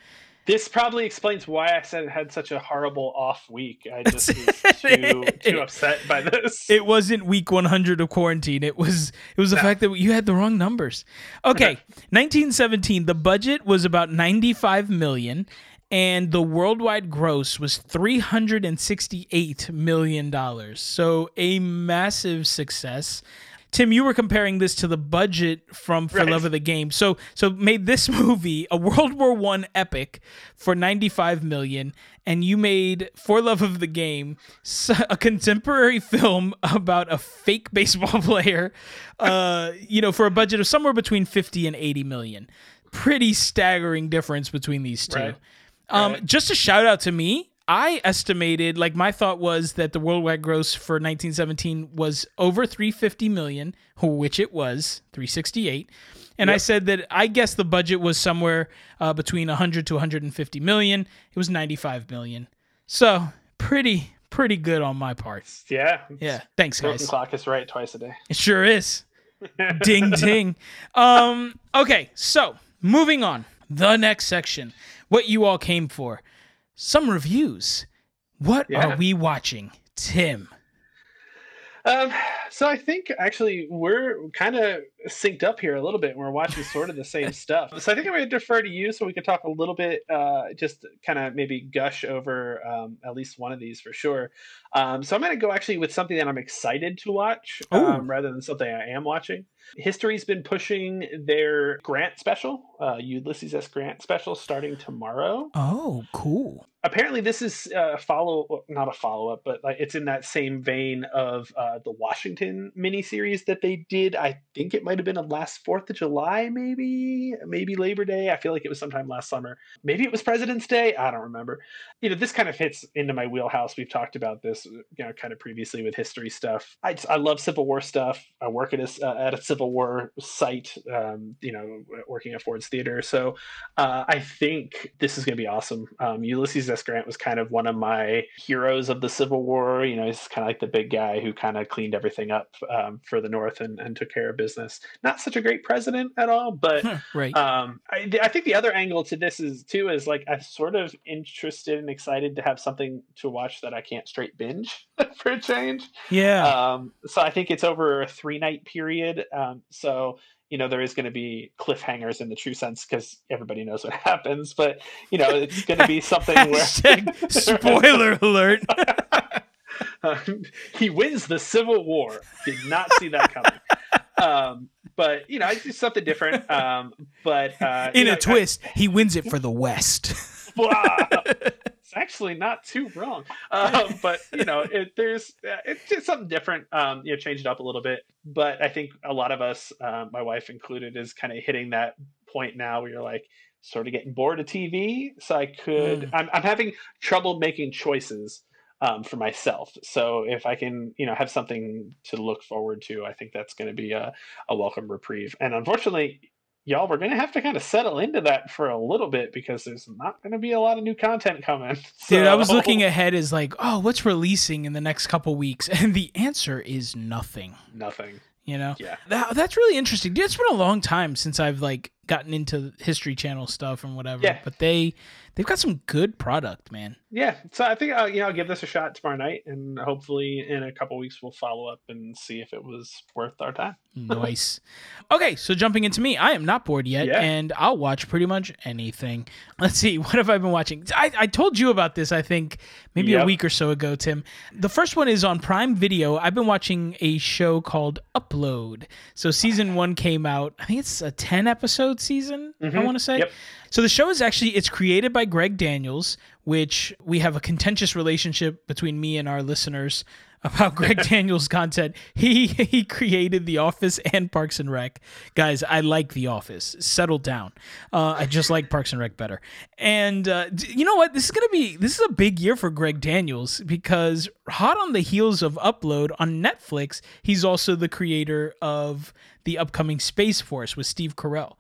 This probably explains why I said it had such a horrible off week. I just was too, too upset by this. It wasn't week 100 of quarantine. It was it was the No. fact that you had the wrong numbers. Okay, 1917. The budget was about 95 million, and the worldwide gross was 368 million dollars. So a massive success. Tim, you were comparing this to the budget from For Right. Love of the Game. So so made this movie a World War One epic for 95 million, and you made For Love of the Game a contemporary film about a fake baseball player, uh, you know, for a budget of somewhere between 50 and 80 million. Pretty staggering difference between these two. Right. Um, Right. just a shout out to me. I estimated, like my thought was that the worldwide gross for 1917 was over 350 million, which it was 368. And I said that I guess the budget was somewhere uh, between 100 to 150 million. It was 95 million. So pretty, pretty good on my part. yeah. Yeah. Thanks, guys. clock is right twice a day. It sure is. ding ding. Um, okay, so moving on. The next section. What you all came for. Some reviews. What Yeah. are we watching? Tim. Um, so I think actually we're kind of synced up here a little bit. and We're watching sort of the same stuff. So I think I'm going to defer to you so we can talk a little bit, uh, just kind of maybe gush over um, at least one of these for sure. Um, so I'm going to go actually with something that I'm excited to watch um, rather than something I am watching. History's been pushing their Grant special, uh, Ulysses S. Grant special, starting tomorrow Oh, cool. apparently this is a follow not a follow-up but like it's in that same vein of uh, the washington miniseries that they did. I think it might have been on last fourth of july maybe maybe labor day. I feel like it was sometime last summer. Maybe it was president's day. I don't remember. You know this kind of fits into my wheelhouse. We've talked about this you know kind of previously with history stuff. I, just, I love civil war stuff. I work at a, uh, at a civil war site um, you know working at ford's theater. So uh, I think this is going to be awesome. Um, Ulysses S. Grant was kind of one of my heroes of the Civil War. You know, he's kind of like the big guy who kind of cleaned everything up um, for the North and, and took care of business. Not such a great president at all, but right. um, I, I think the other angle to this is too is like I'm sort of interested and excited to have something to watch that I can't straight binge for a change. yeah. Um, so I think it's over a three night period. Um, so you know there is going to be cliffhangers in the true sense because everybody knows what happens. But you know it's going to be something where spoiler alert. he wins the Civil War. Did not see that coming. um, but you know it's just something different. Um, but uh, In you a know, twist, he wins it for the West. Wow. it's actually not too wrong. Um, but you know, it, there's uh, it's just something different. Um, you know, change it up a little bit. But I think a lot of us, uh, my wife included, is kind of hitting that point now where you're like sort of getting bored of TV. So I could, I'm, I'm having trouble making choices. Um, for myself, so if I can, you know, have something to look forward to, I think that's going to be a, a welcome reprieve. And unfortunately, y'all we're gonna have to kind of settle into that for a little bit because there's not gonna be a lot of new content coming Dude, I was looking ahead as like, oh, what's releasing in the next couple weeks? And the answer is nothing. nothing You know? yeah That, that's really interesting. Dude, it's been a long time since I've like gotten into History Channel stuff and whatever. Yeah. But they they've got some good product, man. yeah so i think I'll, you know, I'll give this a shot tomorrow night and hopefully in a couple weeks we'll follow up and see if it was worth our time Nice. okay, so jumping into me, I am not bored yet, Yeah. and I'll watch pretty much anything. Let's see, what have I been watching? I, I told you about this, I think, maybe a week or so ago, Tim. The first one is on Prime Video. I've been watching a show called Upload. So season one came out. I think it's a ten episode season. I Mhm. want to say. Yep. So the show is actually it's created by Greg Daniels, which we have a contentious relationship between me and our listeners about Greg Daniels content. He he created The Office and Parks and Rec. Guys, I like The Office. Settle down. Uh, I just like Parks and Rec better. And uh, you know what? This is gonna be this is a big year for Greg Daniels because hot on the heels of Upload on Netflix, he's also the creator of the upcoming Space Force with Steve Carell.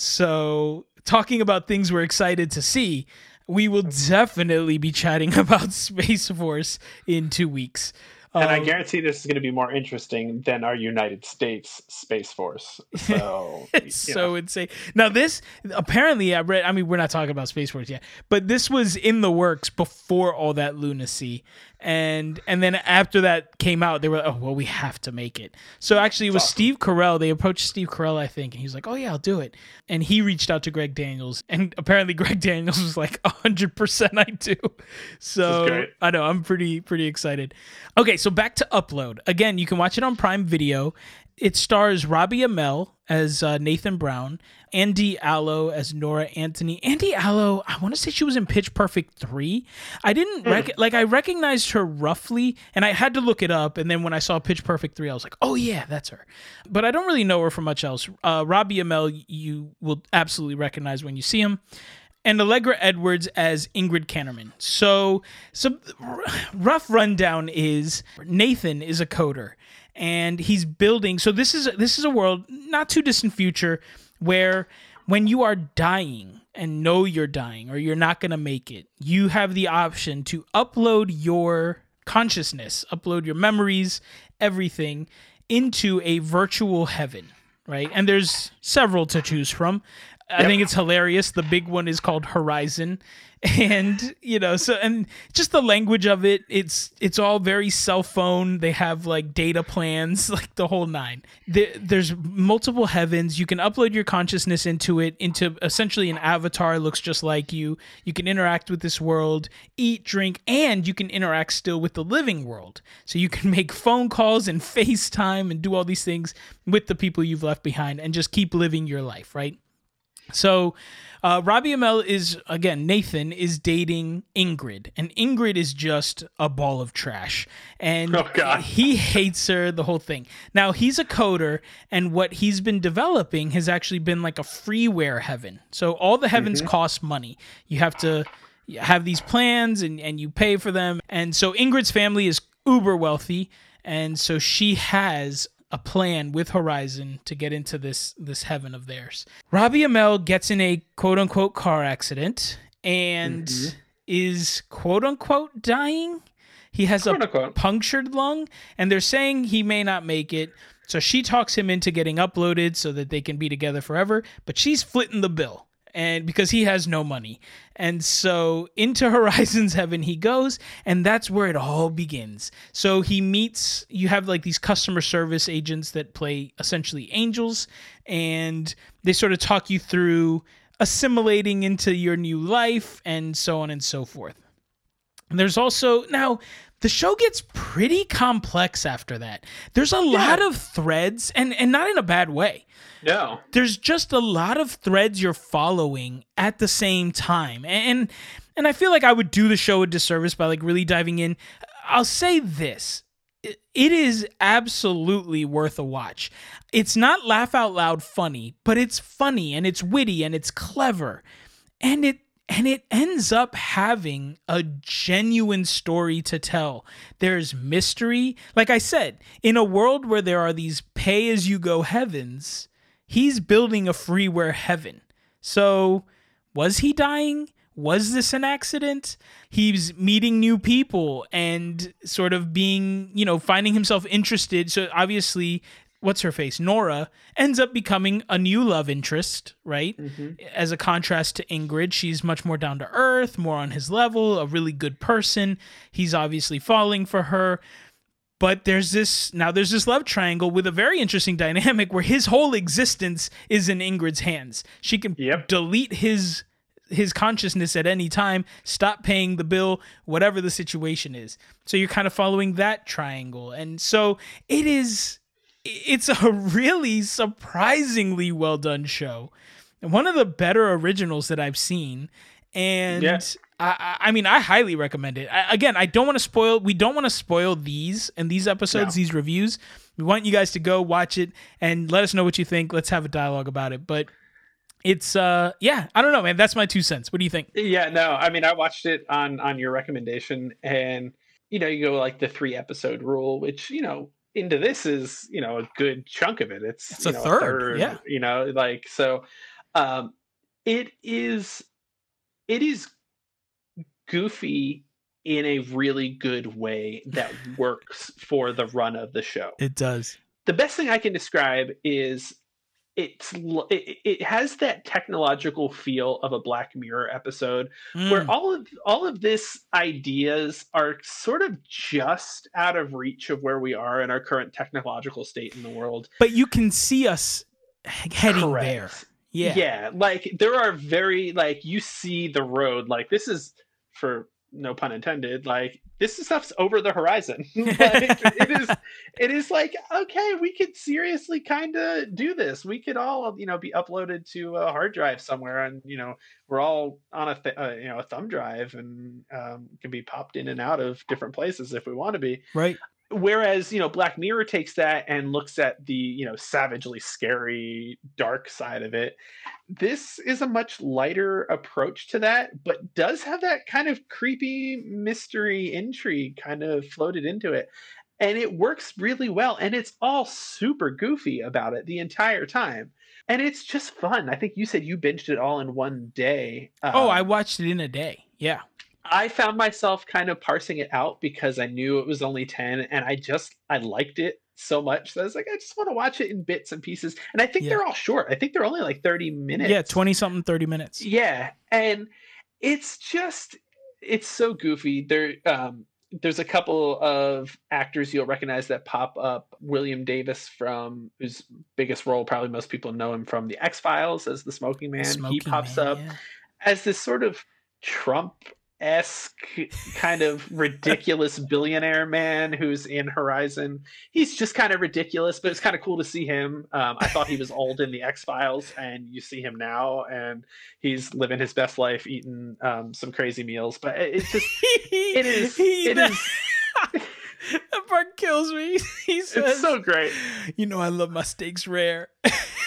So, talking about things we're excited to see, we will definitely be chatting about Space Force in two weeks. and I Um, guarantee this is going to be more interesting than our United States Space Force. So, It's you so insane. Now this apparently I read I mean we're not talking about Space Force yet, but this was in the works before all that lunacy. And and then after that came out, they were like, oh well we have to make it. So actually it was awesome. Steve Carell. They approached Steve Carell, I think, and he was like, Oh yeah, I'll do it. And he reached out to Greg Daniels and apparently Greg Daniels was like hundred percent I do. So. I know, I'm pretty pretty excited. Okay, so back to upload. Again, you can watch it on Prime Video. It stars Robbie Amell as uh, Nathan Brown, Andy Allo as Nora Anthony. Andy Allo, I want to say she was in Pitch Perfect 3. I didn't rec- like I recognized her roughly and I had to look it up and then when I saw Pitch Perfect 3 I was like, "Oh yeah, that's her." But I don't really know her from much else. Uh, Robbie Amell you will absolutely recognize when you see him and Allegra Edwards as Ingrid Kannerman. So, so rough rundown is Nathan is a coder, and he's building. So this is this is a world not too distant future where when you are dying and know you're dying or you're not going to make it, you have the option to upload your consciousness, upload your memories, everything into a virtual heaven, right? And there's several to choose from. I Yep. think it's hilarious. The big one is called Horizon. And you know, so and just the language of it, it's it's all very cell phone. They have like data plans, like the whole nine. There, there's multiple heavens. You can upload your consciousness into it, into essentially an avatar looks just like you. You can interact with this world, eat, drink, and you can interact still with the living world. So you can make phone calls and FaceTime and do all these things with the people you've left behind and just keep living your life, right? So, uh, Robbie Amell is again Nathan is dating Ingrid, and Ingrid is just a ball of trash, and Oh, he hates her. The whole thing. Now he's a coder, and what he's been developing has actually been like a freeware heaven. So all the heavens cost money. You have to have these plans, and and you pay for them. And so Ingrid's family is uber wealthy, and so she has a plan with Horizon to get into this this heaven of theirs. Robbie Amell gets in a quote unquote car accident and mm-hmm. is quote unquote dying. He has a unquote. punctured lung, and they're saying he may not make it. So she talks him into getting uploaded so that they can be together forever, but she's flitting the bill. And because he has no money. And so into Horizon's Heaven he goes, and that's where it all begins. So he meets, you have like these customer service agents that play essentially angels, and they sort of talk you through assimilating into your new life and so on and so forth. And there's also now the show gets pretty complex after that. There's a lot of threads and and not in a bad way. No. There's just a lot of threads you're following at the same time. And and I feel like I would do the show a disservice by like really diving in. I'll say this. It it is absolutely worth a watch. It's not laugh out loud funny, but it's funny and it's witty and it's clever. And it and it ends up having a genuine story to tell. There's mystery. Like I said, in a world where there are these pay as you go heavens, he's building a freeware heaven. So, was he dying? Was this an accident? He's meeting new people and sort of being, you know, finding himself interested. So, obviously, what's her face? Nora ends up becoming a new love interest, right? Mm-hmm. As a contrast to Ingrid, she's much more down to earth, more on his level, a really good person. He's obviously falling for her. But there's this now there's this love triangle with a very interesting dynamic where his whole existence is in Ingrid's hands. She can Yep. delete his his consciousness at any time, stop paying the bill, whatever the situation is. So you're kind of following that triangle. And so it is it's a really surprisingly well done show. One of the better originals that I've seen. And Yeah. I, I mean, I highly recommend it. I, again, I don't want to spoil. We don't want to spoil these and these episodes, No. these reviews. We want you guys to go watch it and let us know what you think. Let's have a dialogue about it. But it's uh, yeah, I don't know, man. That's my two cents. What do you think? Yeah, no. I mean, I watched it on on your recommendation, and you know, you go like the three episode rule, which you know, into this is you know a good chunk of it. It's It's you a know, third, yeah. You know, like so, um, it is, it is goofy in a really good way that works for the run of the show. It does. The best thing I can describe is it's it, it has that technological feel of a Black Mirror episode mm. where all of all of this ideas are sort of just out of reach of where we are in our current technological state in the world. But you can see us heading Correct. there. Yeah. Yeah, like there are very like you see the road like this is for no pun intended like this stuff's over the horizon. Like, it is it is like okay we could seriously kind of do this. We could all you know be uploaded to a hard drive somewhere and you know we're all on a th- uh, you know a thumb drive and um, can be popped in and out of different places if we want to be. Right whereas you know black mirror takes that and looks at the you know savagely scary dark side of it. This is a much lighter approach to that but does have that kind of creepy mystery intrigue kind of floated into it. And it works really well and it's all super goofy about it the entire time. And it's just fun. I think you said you binged it all in one day. Oh i um, watched it in a day. Yeah I found myself kind of parsing it out because I knew it was only 10 and I just I liked it so much that I was like, I just want to watch it in bits and pieces. And I think yeah. they're all short. I think they're only like 30 minutes. Yeah, 20 something, 30 minutes. Yeah. And it's just it's so goofy. There um there's a couple of actors you'll recognize that pop up. William Davis from whose biggest role probably most people know him from the X Files as the Smoking Man. Smoking he pops Man, up yeah. as this sort of Trump esque kind of ridiculous billionaire man who's in Horizon. He's just kind of ridiculous, but it's kind of cool to see him. Um, I thought he was old in the X Files, and you see him now, and he's living his best life, eating um, some crazy meals. But it's just, it is, it is. that part kills me. He says, "It's so great." You know, I love my steaks rare.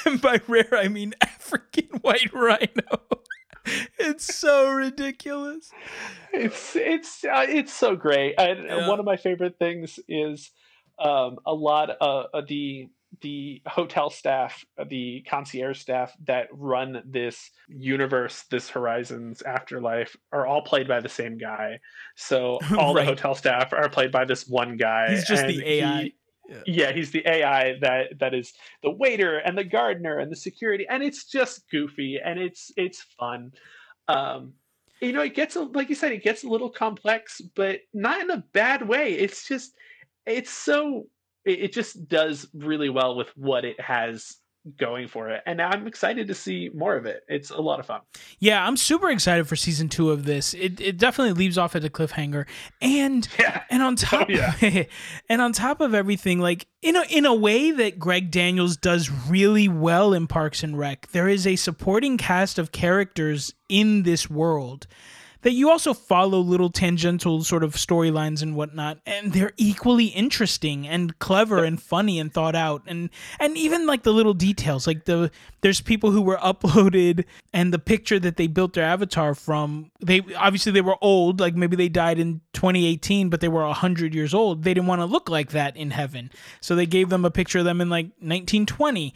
and by rare, I mean African white rhino it's so ridiculous. It's it's uh, it's so great. And yeah. one of my favorite things is um, a lot of the the hotel staff, the concierge staff that run this universe, this Horizons Afterlife, are all played by the same guy. So all right. the hotel staff are played by this one guy. He's just the AI. He, yeah. yeah. he's the AI that that is the waiter and the gardener and the security, and it's just goofy and it's it's fun. Um, you know, it gets like you said, it gets a little complex, but not in a bad way. It's just it's so it, it just does really well with what it has going for it. And I'm excited to see more of it. It's a lot of fun. Yeah, I'm super excited for season two of this. It, it definitely leaves off at a cliffhanger. And yeah. and on top oh, yeah. and on top of everything, like in a in a way that Greg Daniels does really well in Parks and Rec, there is a supporting cast of characters in this world that you also follow little tangential sort of storylines and whatnot, and they're equally interesting and clever and funny and thought out, and and even like the little details, like the there's people who were uploaded and the picture that they built their avatar from, they obviously they were old, like maybe they died in 2018, but they were hundred years old. They didn't want to look like that in heaven, so they gave them a picture of them in like 1920,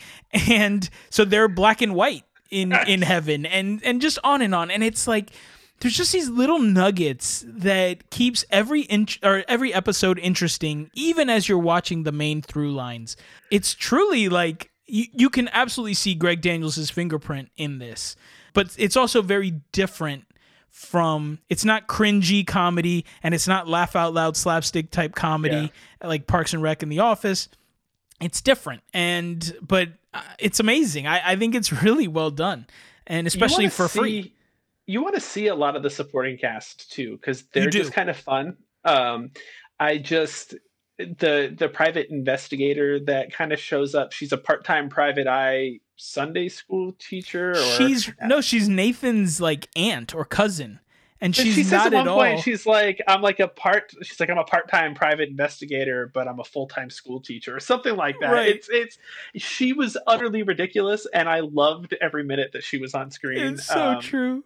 and so they're black and white in in heaven, and and just on and on, and it's like there's just these little nuggets that keeps every int- or every episode interesting even as you're watching the main through lines. It's truly like you, you can absolutely see greg daniels' fingerprint in this but it's also very different from it's not cringy comedy and it's not laugh out loud slapstick type comedy yeah. like parks and rec in the office. It's different and but uh, it's amazing. I, I think it's really well done and especially for see, free you want to see a lot of the supporting cast too because they're just kind of fun. Um, I just the the private investigator that kind of shows up. She's a part time private eye Sunday school teacher. Or, she's no, she's Nathan's like aunt or cousin and she's she says at one point all... she's like i'm like a part she's like i'm a part-time private investigator but i'm a full-time school teacher or something like that. Right. it's it's she was utterly ridiculous and i loved every minute that she was on screen it's so um, true.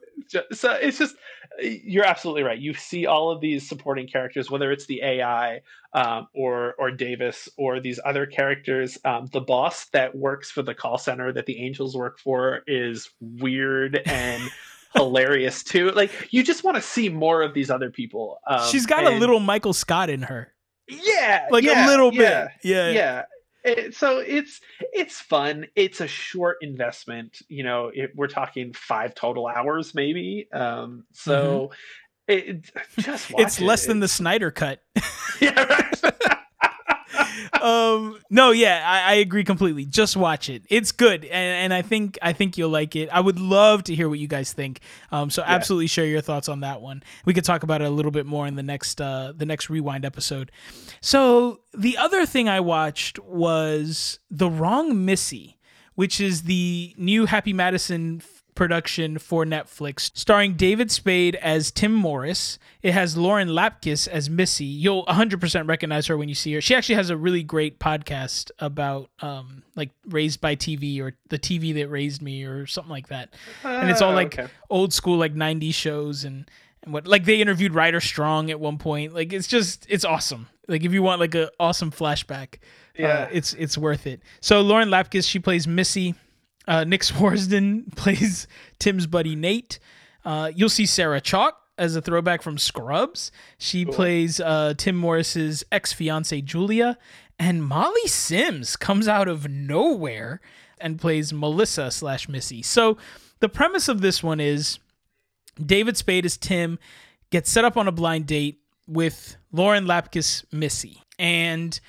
so it's just you're absolutely right. You see all of these supporting characters whether it's the ai um, or or davis or these other characters um, the boss that works for the call center that the angels work for is weird and hilarious too. Like you just want to see more of these other people. Um, She's got and- a little Michael Scott in her, yeah, like yeah, a little yeah, bit. Yeah, yeah. It- so it's it's fun. It's a short investment. You know, it, we're talking five total hours, maybe. Um, so it, it- just Mm-hmm. It's it. less than the Snyder cut. yeah, right. um no yeah I, I agree completely. Just watch it. It's good and, and i think i think you'll like it. I would love to hear what you guys think. Um so absolutely share your thoughts on that one. We could talk about it a little bit more in the next uh the next rewind episode. So the other thing i watched was the wrong missy which is the new happy madison production for Netflix, starring David Spade as Tim Morris. It has Lauren Lapkus as Missy. You'll 100% recognize her when you see her. She actually has a really great podcast about um like Raised by TV or the TV that raised me or something like that. And it's all Ah, like okay. old school like 90s shows and and what like they interviewed Ryder Strong at one point. Like it's just it's awesome. Like if you want like a awesome flashback, Yeah. uh, it's it's worth it. So Lauren Lapkus, she plays Missy. Uh, Nick Swardson plays Tim's buddy Nate. Uh, you'll see Sarah Chalke as a throwback from Scrubs. She plays uh, Tim Morris's ex fiancee Julia, and Molly Sims comes out of nowhere and plays Melissa slash Missy. So the premise of this one is David Spade as Tim gets set up on a blind date with Lauren Lapkus Missy. And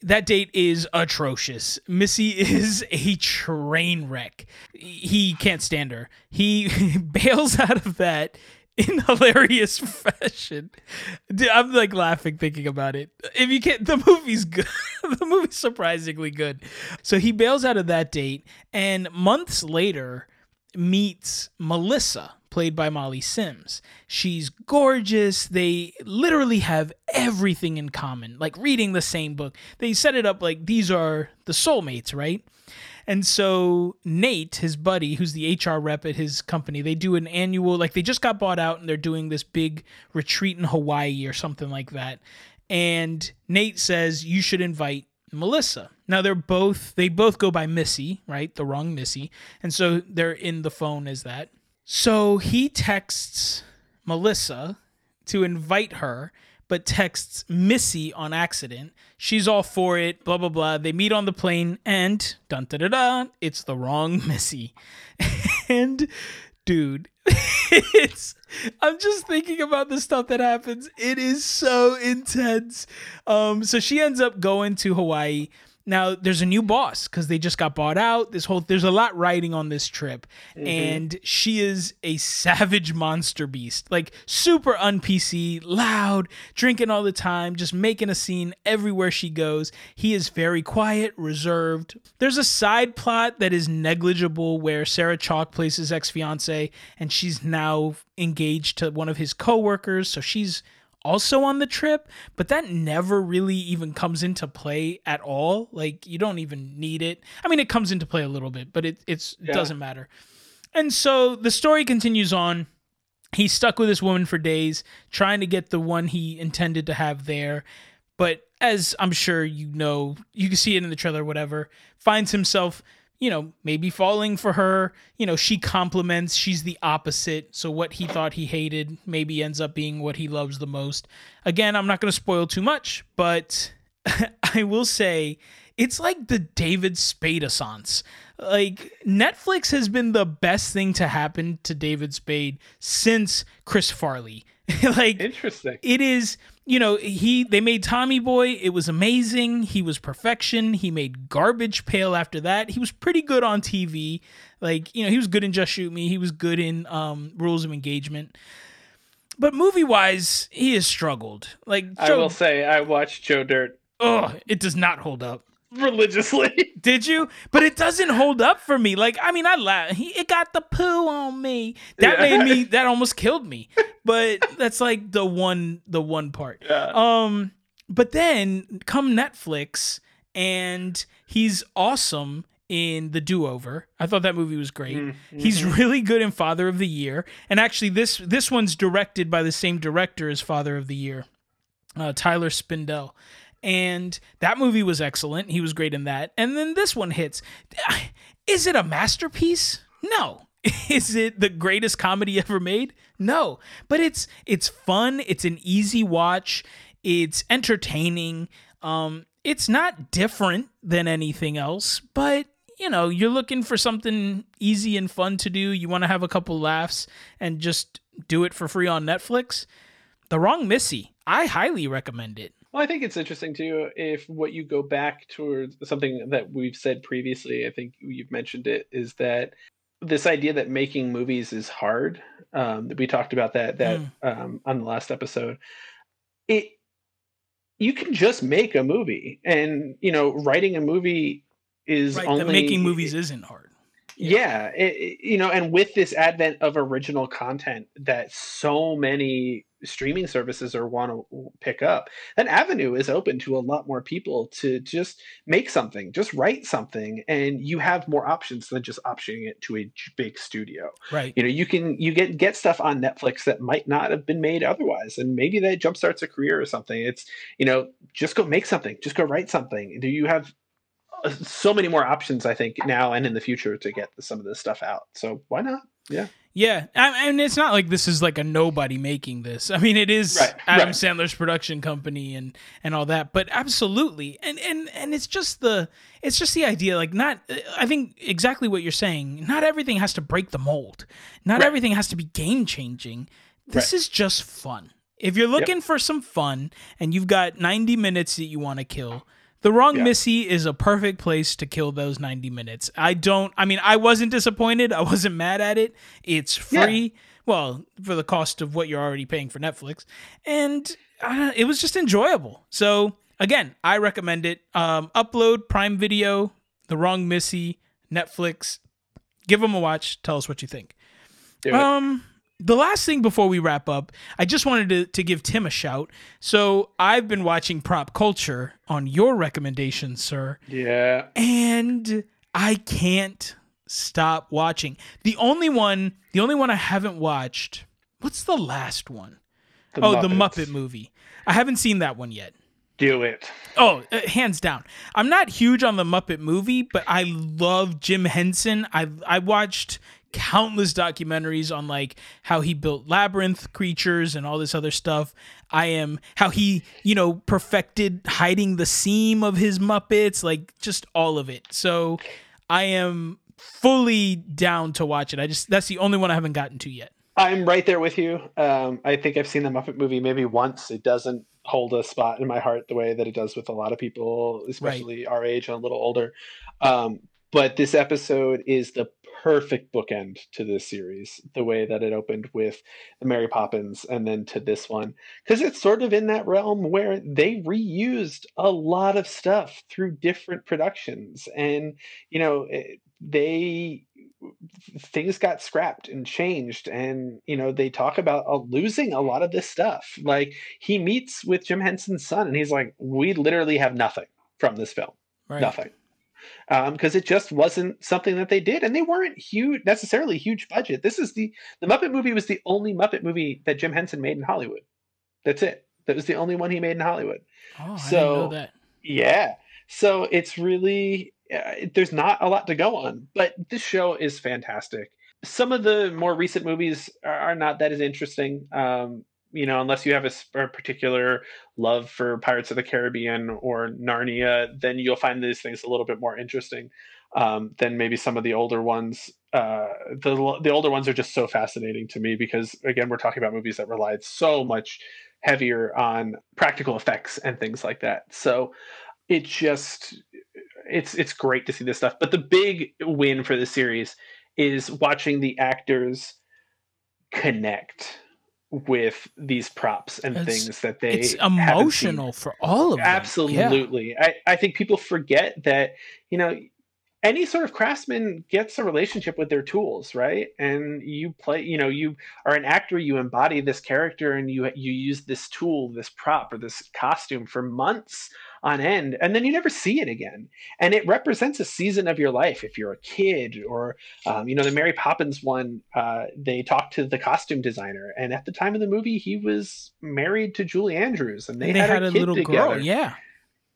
that date is atrocious. Missy is a train wreck. He can't stand her. He bails out of that in hilarious fashion. Dude, I'm like laughing thinking about it. If you can't, the movie's good. the movie's surprisingly good. So he bails out of that date, and months later meets Melissa, played by Molly Sims. She's gorgeous. They literally have everything in common, like reading the same book. They set it up like these are the soulmates, right? And so Nate, his buddy, who's the HR rep at his company, they do an annual, like they just got bought out and they're doing this big retreat in Hawaii or something like that. And Nate says, You should invite Melissa. Now they're both, they both go by Missy, right? The wrong Missy. And so they're in the phone as that. So he texts Melissa to invite her, but texts Missy on accident. She's all for it, blah, blah, blah. They meet on the plane, and dun da da da, it's the wrong Missy. and dude, it's, I'm just thinking about the stuff that happens. It is so intense. Um, so she ends up going to Hawaii. Now there's a new boss because they just got bought out. This whole there's a lot riding on this trip, mm-hmm. and she is a savage monster beast, like super un PC, loud, drinking all the time, just making a scene everywhere she goes. He is very quiet, reserved. There's a side plot that is negligible where Sarah Chalke plays his ex fiance, and she's now engaged to one of his coworkers, so she's also on the trip, but that never really even comes into play at all. Like you don't even need it. I mean, it comes into play a little bit, but it it's it Yeah. doesn't matter. And so the story continues on. He's stuck with this woman for days, trying to get the one he intended to have there. But as I'm sure you know, you can see it in the trailer, whatever, finds himself, you know, maybe falling for her. You know, she compliments, she's the opposite. So what he thought he hated maybe ends up being what he loves the most. Again, I'm not going to spoil too much, but I will say it's like the David Spade-assance. Like Netflix has been the best thing to happen to David Spade since Chris Farley. like Interesting. it is you know he they made tommy boy. It was amazing. He was perfection. He made garbage pail after that. He was pretty good on tv like you know he was good in just shoot me. He was good in um rules of engagement. But movie wise he has struggled. Like I will say I watched Joe Dirt. Oh it does not hold up religiously. did you? But it doesn't hold up for me. Like, I mean, I laugh. He, it got the poo on me. That Yeah. made me. That almost killed me. But that's like the one. The one part. Yeah. Um. But then come Netflix, and he's awesome in the Do Over. I thought that movie was great. Mm-hmm. He's really good in Father of the Year, and actually this this one's directed by the same director as Father of the Year, uh, Tyler Spindel. And that movie was excellent. He was great in that. And then this one hits. Is it a masterpiece? No, Is it the greatest comedy ever made? No, but it's it's fun. It's an easy watch. It's entertaining. Um, it's not different than anything else, but you know, you're looking for something easy and fun to do. You want to have a couple laughs and just do it for free on Netflix. The Wrong Missy. I highly recommend it. Well, I think it's interesting too if what you go back towards something that we've said previously, I think you've mentioned it, is that this idea that making movies is hard. Um, we talked about that that mm. um, on the last episode. It you can just make a movie, and you know, writing a movie is right, only making movies isn't hard. Yeah, it, it, you know, and with this advent of original content that so many streaming services or want to pick up, that avenue is open to a lot more people to just make something, just write something, and you have more options than just optioning it to a big studio. Right. You know, you can you get get stuff on Netflix that might not have been made otherwise, and maybe that jumpstarts a career or something. It's you know, just go make something, just go write something. Do you have uh, so many more options i think now and in the future to get some of this stuff out so why not yeah yeah I, and it's not like this is like a nobody making this i mean it is right, adam right. sandler's production company and and all that but absolutely and and and it's just the it's just the idea like not i think exactly what you're saying not everything has to break the mold not right. everything has to be game changing this is just fun if you're looking yep. for some fun and you've got 90 minutes that you want to kill the Wrong yeah. Missy is a perfect place to kill those 90 minutes. I don't, I mean, I wasn't disappointed. I wasn't mad at it. It's free. Yeah. Well, for the cost of what you're already paying for Netflix. And uh, it was just enjoyable. So, again, I recommend it. Um, upload Prime Video, The Wrong Missy, Netflix. Give them a watch. Tell us what you think. Um, the last thing before we wrap up, I just wanted to, to give Tim a shout. So I've been watching Prop Culture on your recommendation, sir. Yeah. And I can't stop watching. The only one, the only one I haven't watched, what's the last one? The oh, Muppets. the Muppet movie. I haven't seen that one yet. Do it. Oh, uh, hands down. I'm not huge on the Muppet movie, but I love Jim Henson. I I watched countless documentaries on like how he built labyrinth creatures and all this other stuff. I am how he, you know, perfected hiding the seam of his Muppets, like just all of it. So I am fully down to watch it. I just that's the only one I haven't gotten to yet. I'm right there with you. Um, I think I've seen the Muppet movie maybe once. It doesn't hold a spot in my heart the way that it does with a lot of people, especially right. our age and a little older. Um, but this episode is the perfect bookend to this series the way that it opened with the mary poppins and then to this one because it's sort of in that realm where they reused a lot of stuff through different productions. And you know eh, they things got scrapped and changed and you know they talk about uh, losing a lot of this stuff. Like he meets with jim henson's son and he's like we literally have nothing from this film. Right. nothing because um, it just wasn't something that they did, and they weren't huge necessarily huge budget. This is the the Muppet movie was the only Muppet movie that Jim Henson made in Hollywood. That's it. That was the only one he made in Hollywood. Oh, so yeah, so it's really uh, there's not a lot to go on, but this show is fantastic. Some of the more recent movies are, are not that as interesting. Um, you know, unless you have a, a, particular love for Pirates of the Caribbean or Narnia, then you'll find these things a little bit more interesting um, than maybe some of the older ones. Uh, the the older ones are just so fascinating to me because again, we're talking about movies that relied so much heavier on practical effects and things like that. So it just it's it's great to see this stuff. But the big win for the series is watching the actors connect with these props and it's, things that they it's emotional for all of them. Absolutely. Yeah. I, I think people forget that you know any sort of craftsman gets a relationship with their tools right? And you play you know you are an actor you embody this character and you you use this tool this prop or this costume for months on end and then you never see it again. And it represents a season of your life. If you're a kid or um, you know the mary poppins one uh, they talked to the costume designer and at the time of the movie he was married to julie andrews and they, and they had, had, a, a little together. girl yeah.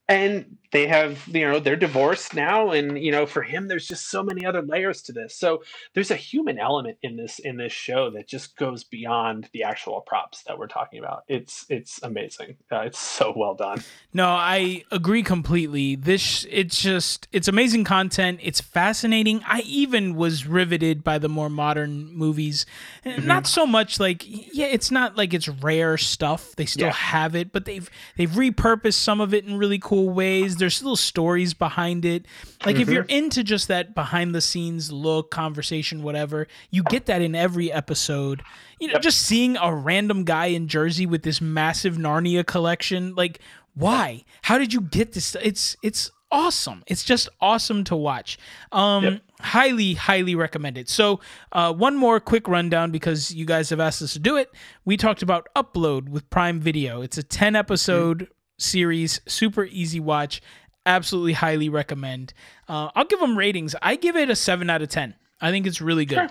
And they have you know they're divorced now and you know for him there's just so many other layers to this. So there's a human element in this in this show that just goes beyond the actual props that we're talking about. It's it's amazing. Uh, it's so well done. No i agree completely. This it's just it's amazing content. It's fascinating. I even was riveted by the more modern movies. Mm-hmm. not so much like yeah it's not like it's rare stuff. They still yeah. have it but they've they've repurposed some of it in really cool ways there's little stories behind it. Like mm-hmm. if you're into just that behind the scenes look, conversation, whatever, you get that in every episode. You know, yep. just seeing a random guy in Jersey with this massive Narnia collection, like why? How did you get this? It's it's awesome. It's just awesome to watch. Um, yep. Highly, highly recommended. So, uh, one more quick rundown because you guys have asked us to do it. We talked about Upload with Prime Video. It's a 10 episode mm-hmm series, super easy watch. Absolutely highly recommend. Uh, I'll give them ratings. I give it a seven out of ten. I think it's really good. Sure.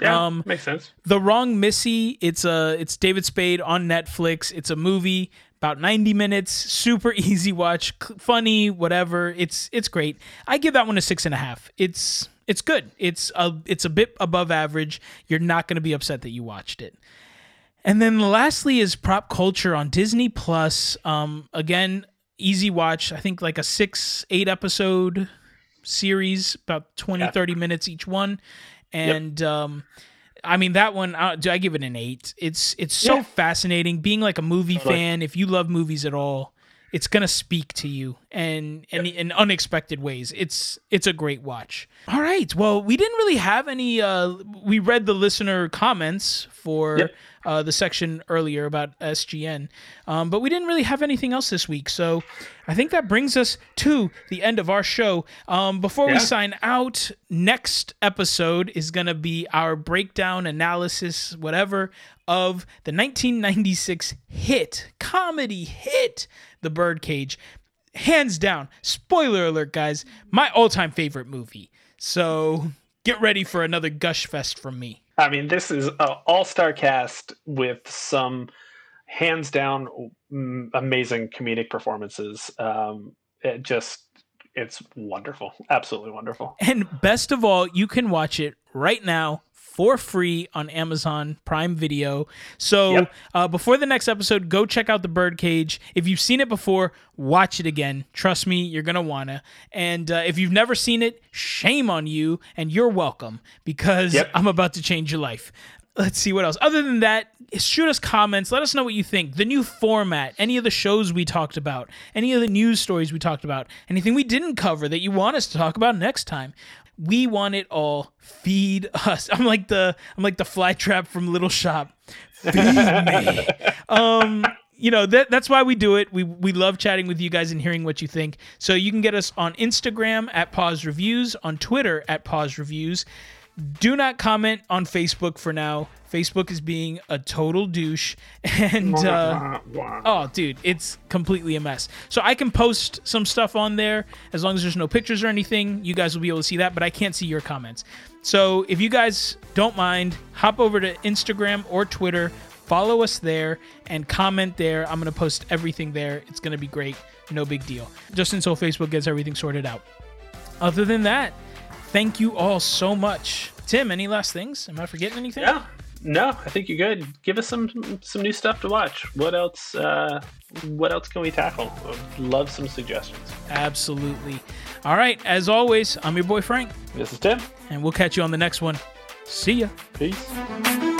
Yeah, um, makes sense. The Wrong Missy. It's a it's David Spade on Netflix. It's a movie about 90 minutes super easy watch funny whatever it's it's great i give that one a six and a half it's it's good it's a it's a bit above average you're not going to be upset that you watched it and then lastly is prop culture on Disney Plus. Um, again, easy watch. I think like a six, eight episode series, about 20, yeah. 30 minutes each one. And yep. um, I mean that one. Uh, do I give it an eight. It's it's so yeah. fascinating. Being like a movie fan, if you love movies at all, it's gonna speak to you and and yep. in unexpected ways. It's it's a great watch. All right. Well, we didn't really have any. Uh, we read the listener comments for. Yep uh, the section earlier about SGN. Um, but we didn't really have anything else this week. So I think that brings us to the end of our show. Um, before yeah. we sign out, next episode is going to be our breakdown, analysis, whatever, of the 1996 hit, comedy hit, The Birdcage. Hands down, spoiler alert, guys, my all time favorite movie. So get ready for another gush fest from me. I mean, this is an all-star cast with some hands down amazing comedic performances. Um, it just it's wonderful, absolutely wonderful. And best of all, you can watch it right now for free on Amazon Prime Video. So yep. uh, before the next episode, go check out the Birdcage. If you've seen it before, watch it again. Trust me, you're gonna wanna. And uh, if you've never seen it, shame on you, and you're welcome because yep. I'm about to change your life. Let's see what else. Other than that, shoot us comments. Let us know what you think. The new format, any of the shows we talked about, any of the news stories we talked about, anything we didn't cover that you want us to talk about next time we want it all. Feed us. I'm like the I'm like the fly trap from Little Shop. Feed me. um, you know that that's why we do it. We we love chatting with you guys and hearing what you think. So you can get us on Instagram at Pause Reviews, on Twitter at Pause Reviews. Do not comment on Facebook for now. Facebook is being a total douche, and uh, oh, dude, it's completely a mess. So I can post some stuff on there as long as there's no pictures or anything. You guys will be able to see that, but I can't see your comments. So if you guys don't mind, hop over to Instagram or Twitter, follow us there, and comment there. I'm gonna post everything there. It's gonna be great. No big deal. Just until Facebook gets everything sorted out. Other than that, thank you all so much. Tim, any last things? Am I forgetting anything? Yeah. No, I think you're good. Give us some some new stuff to watch. What else? Uh, what else can we tackle? Love some suggestions. Absolutely. All right. As always, I'm your boy Franc. This is Tim, and we'll catch you on the next one. See ya. Peace.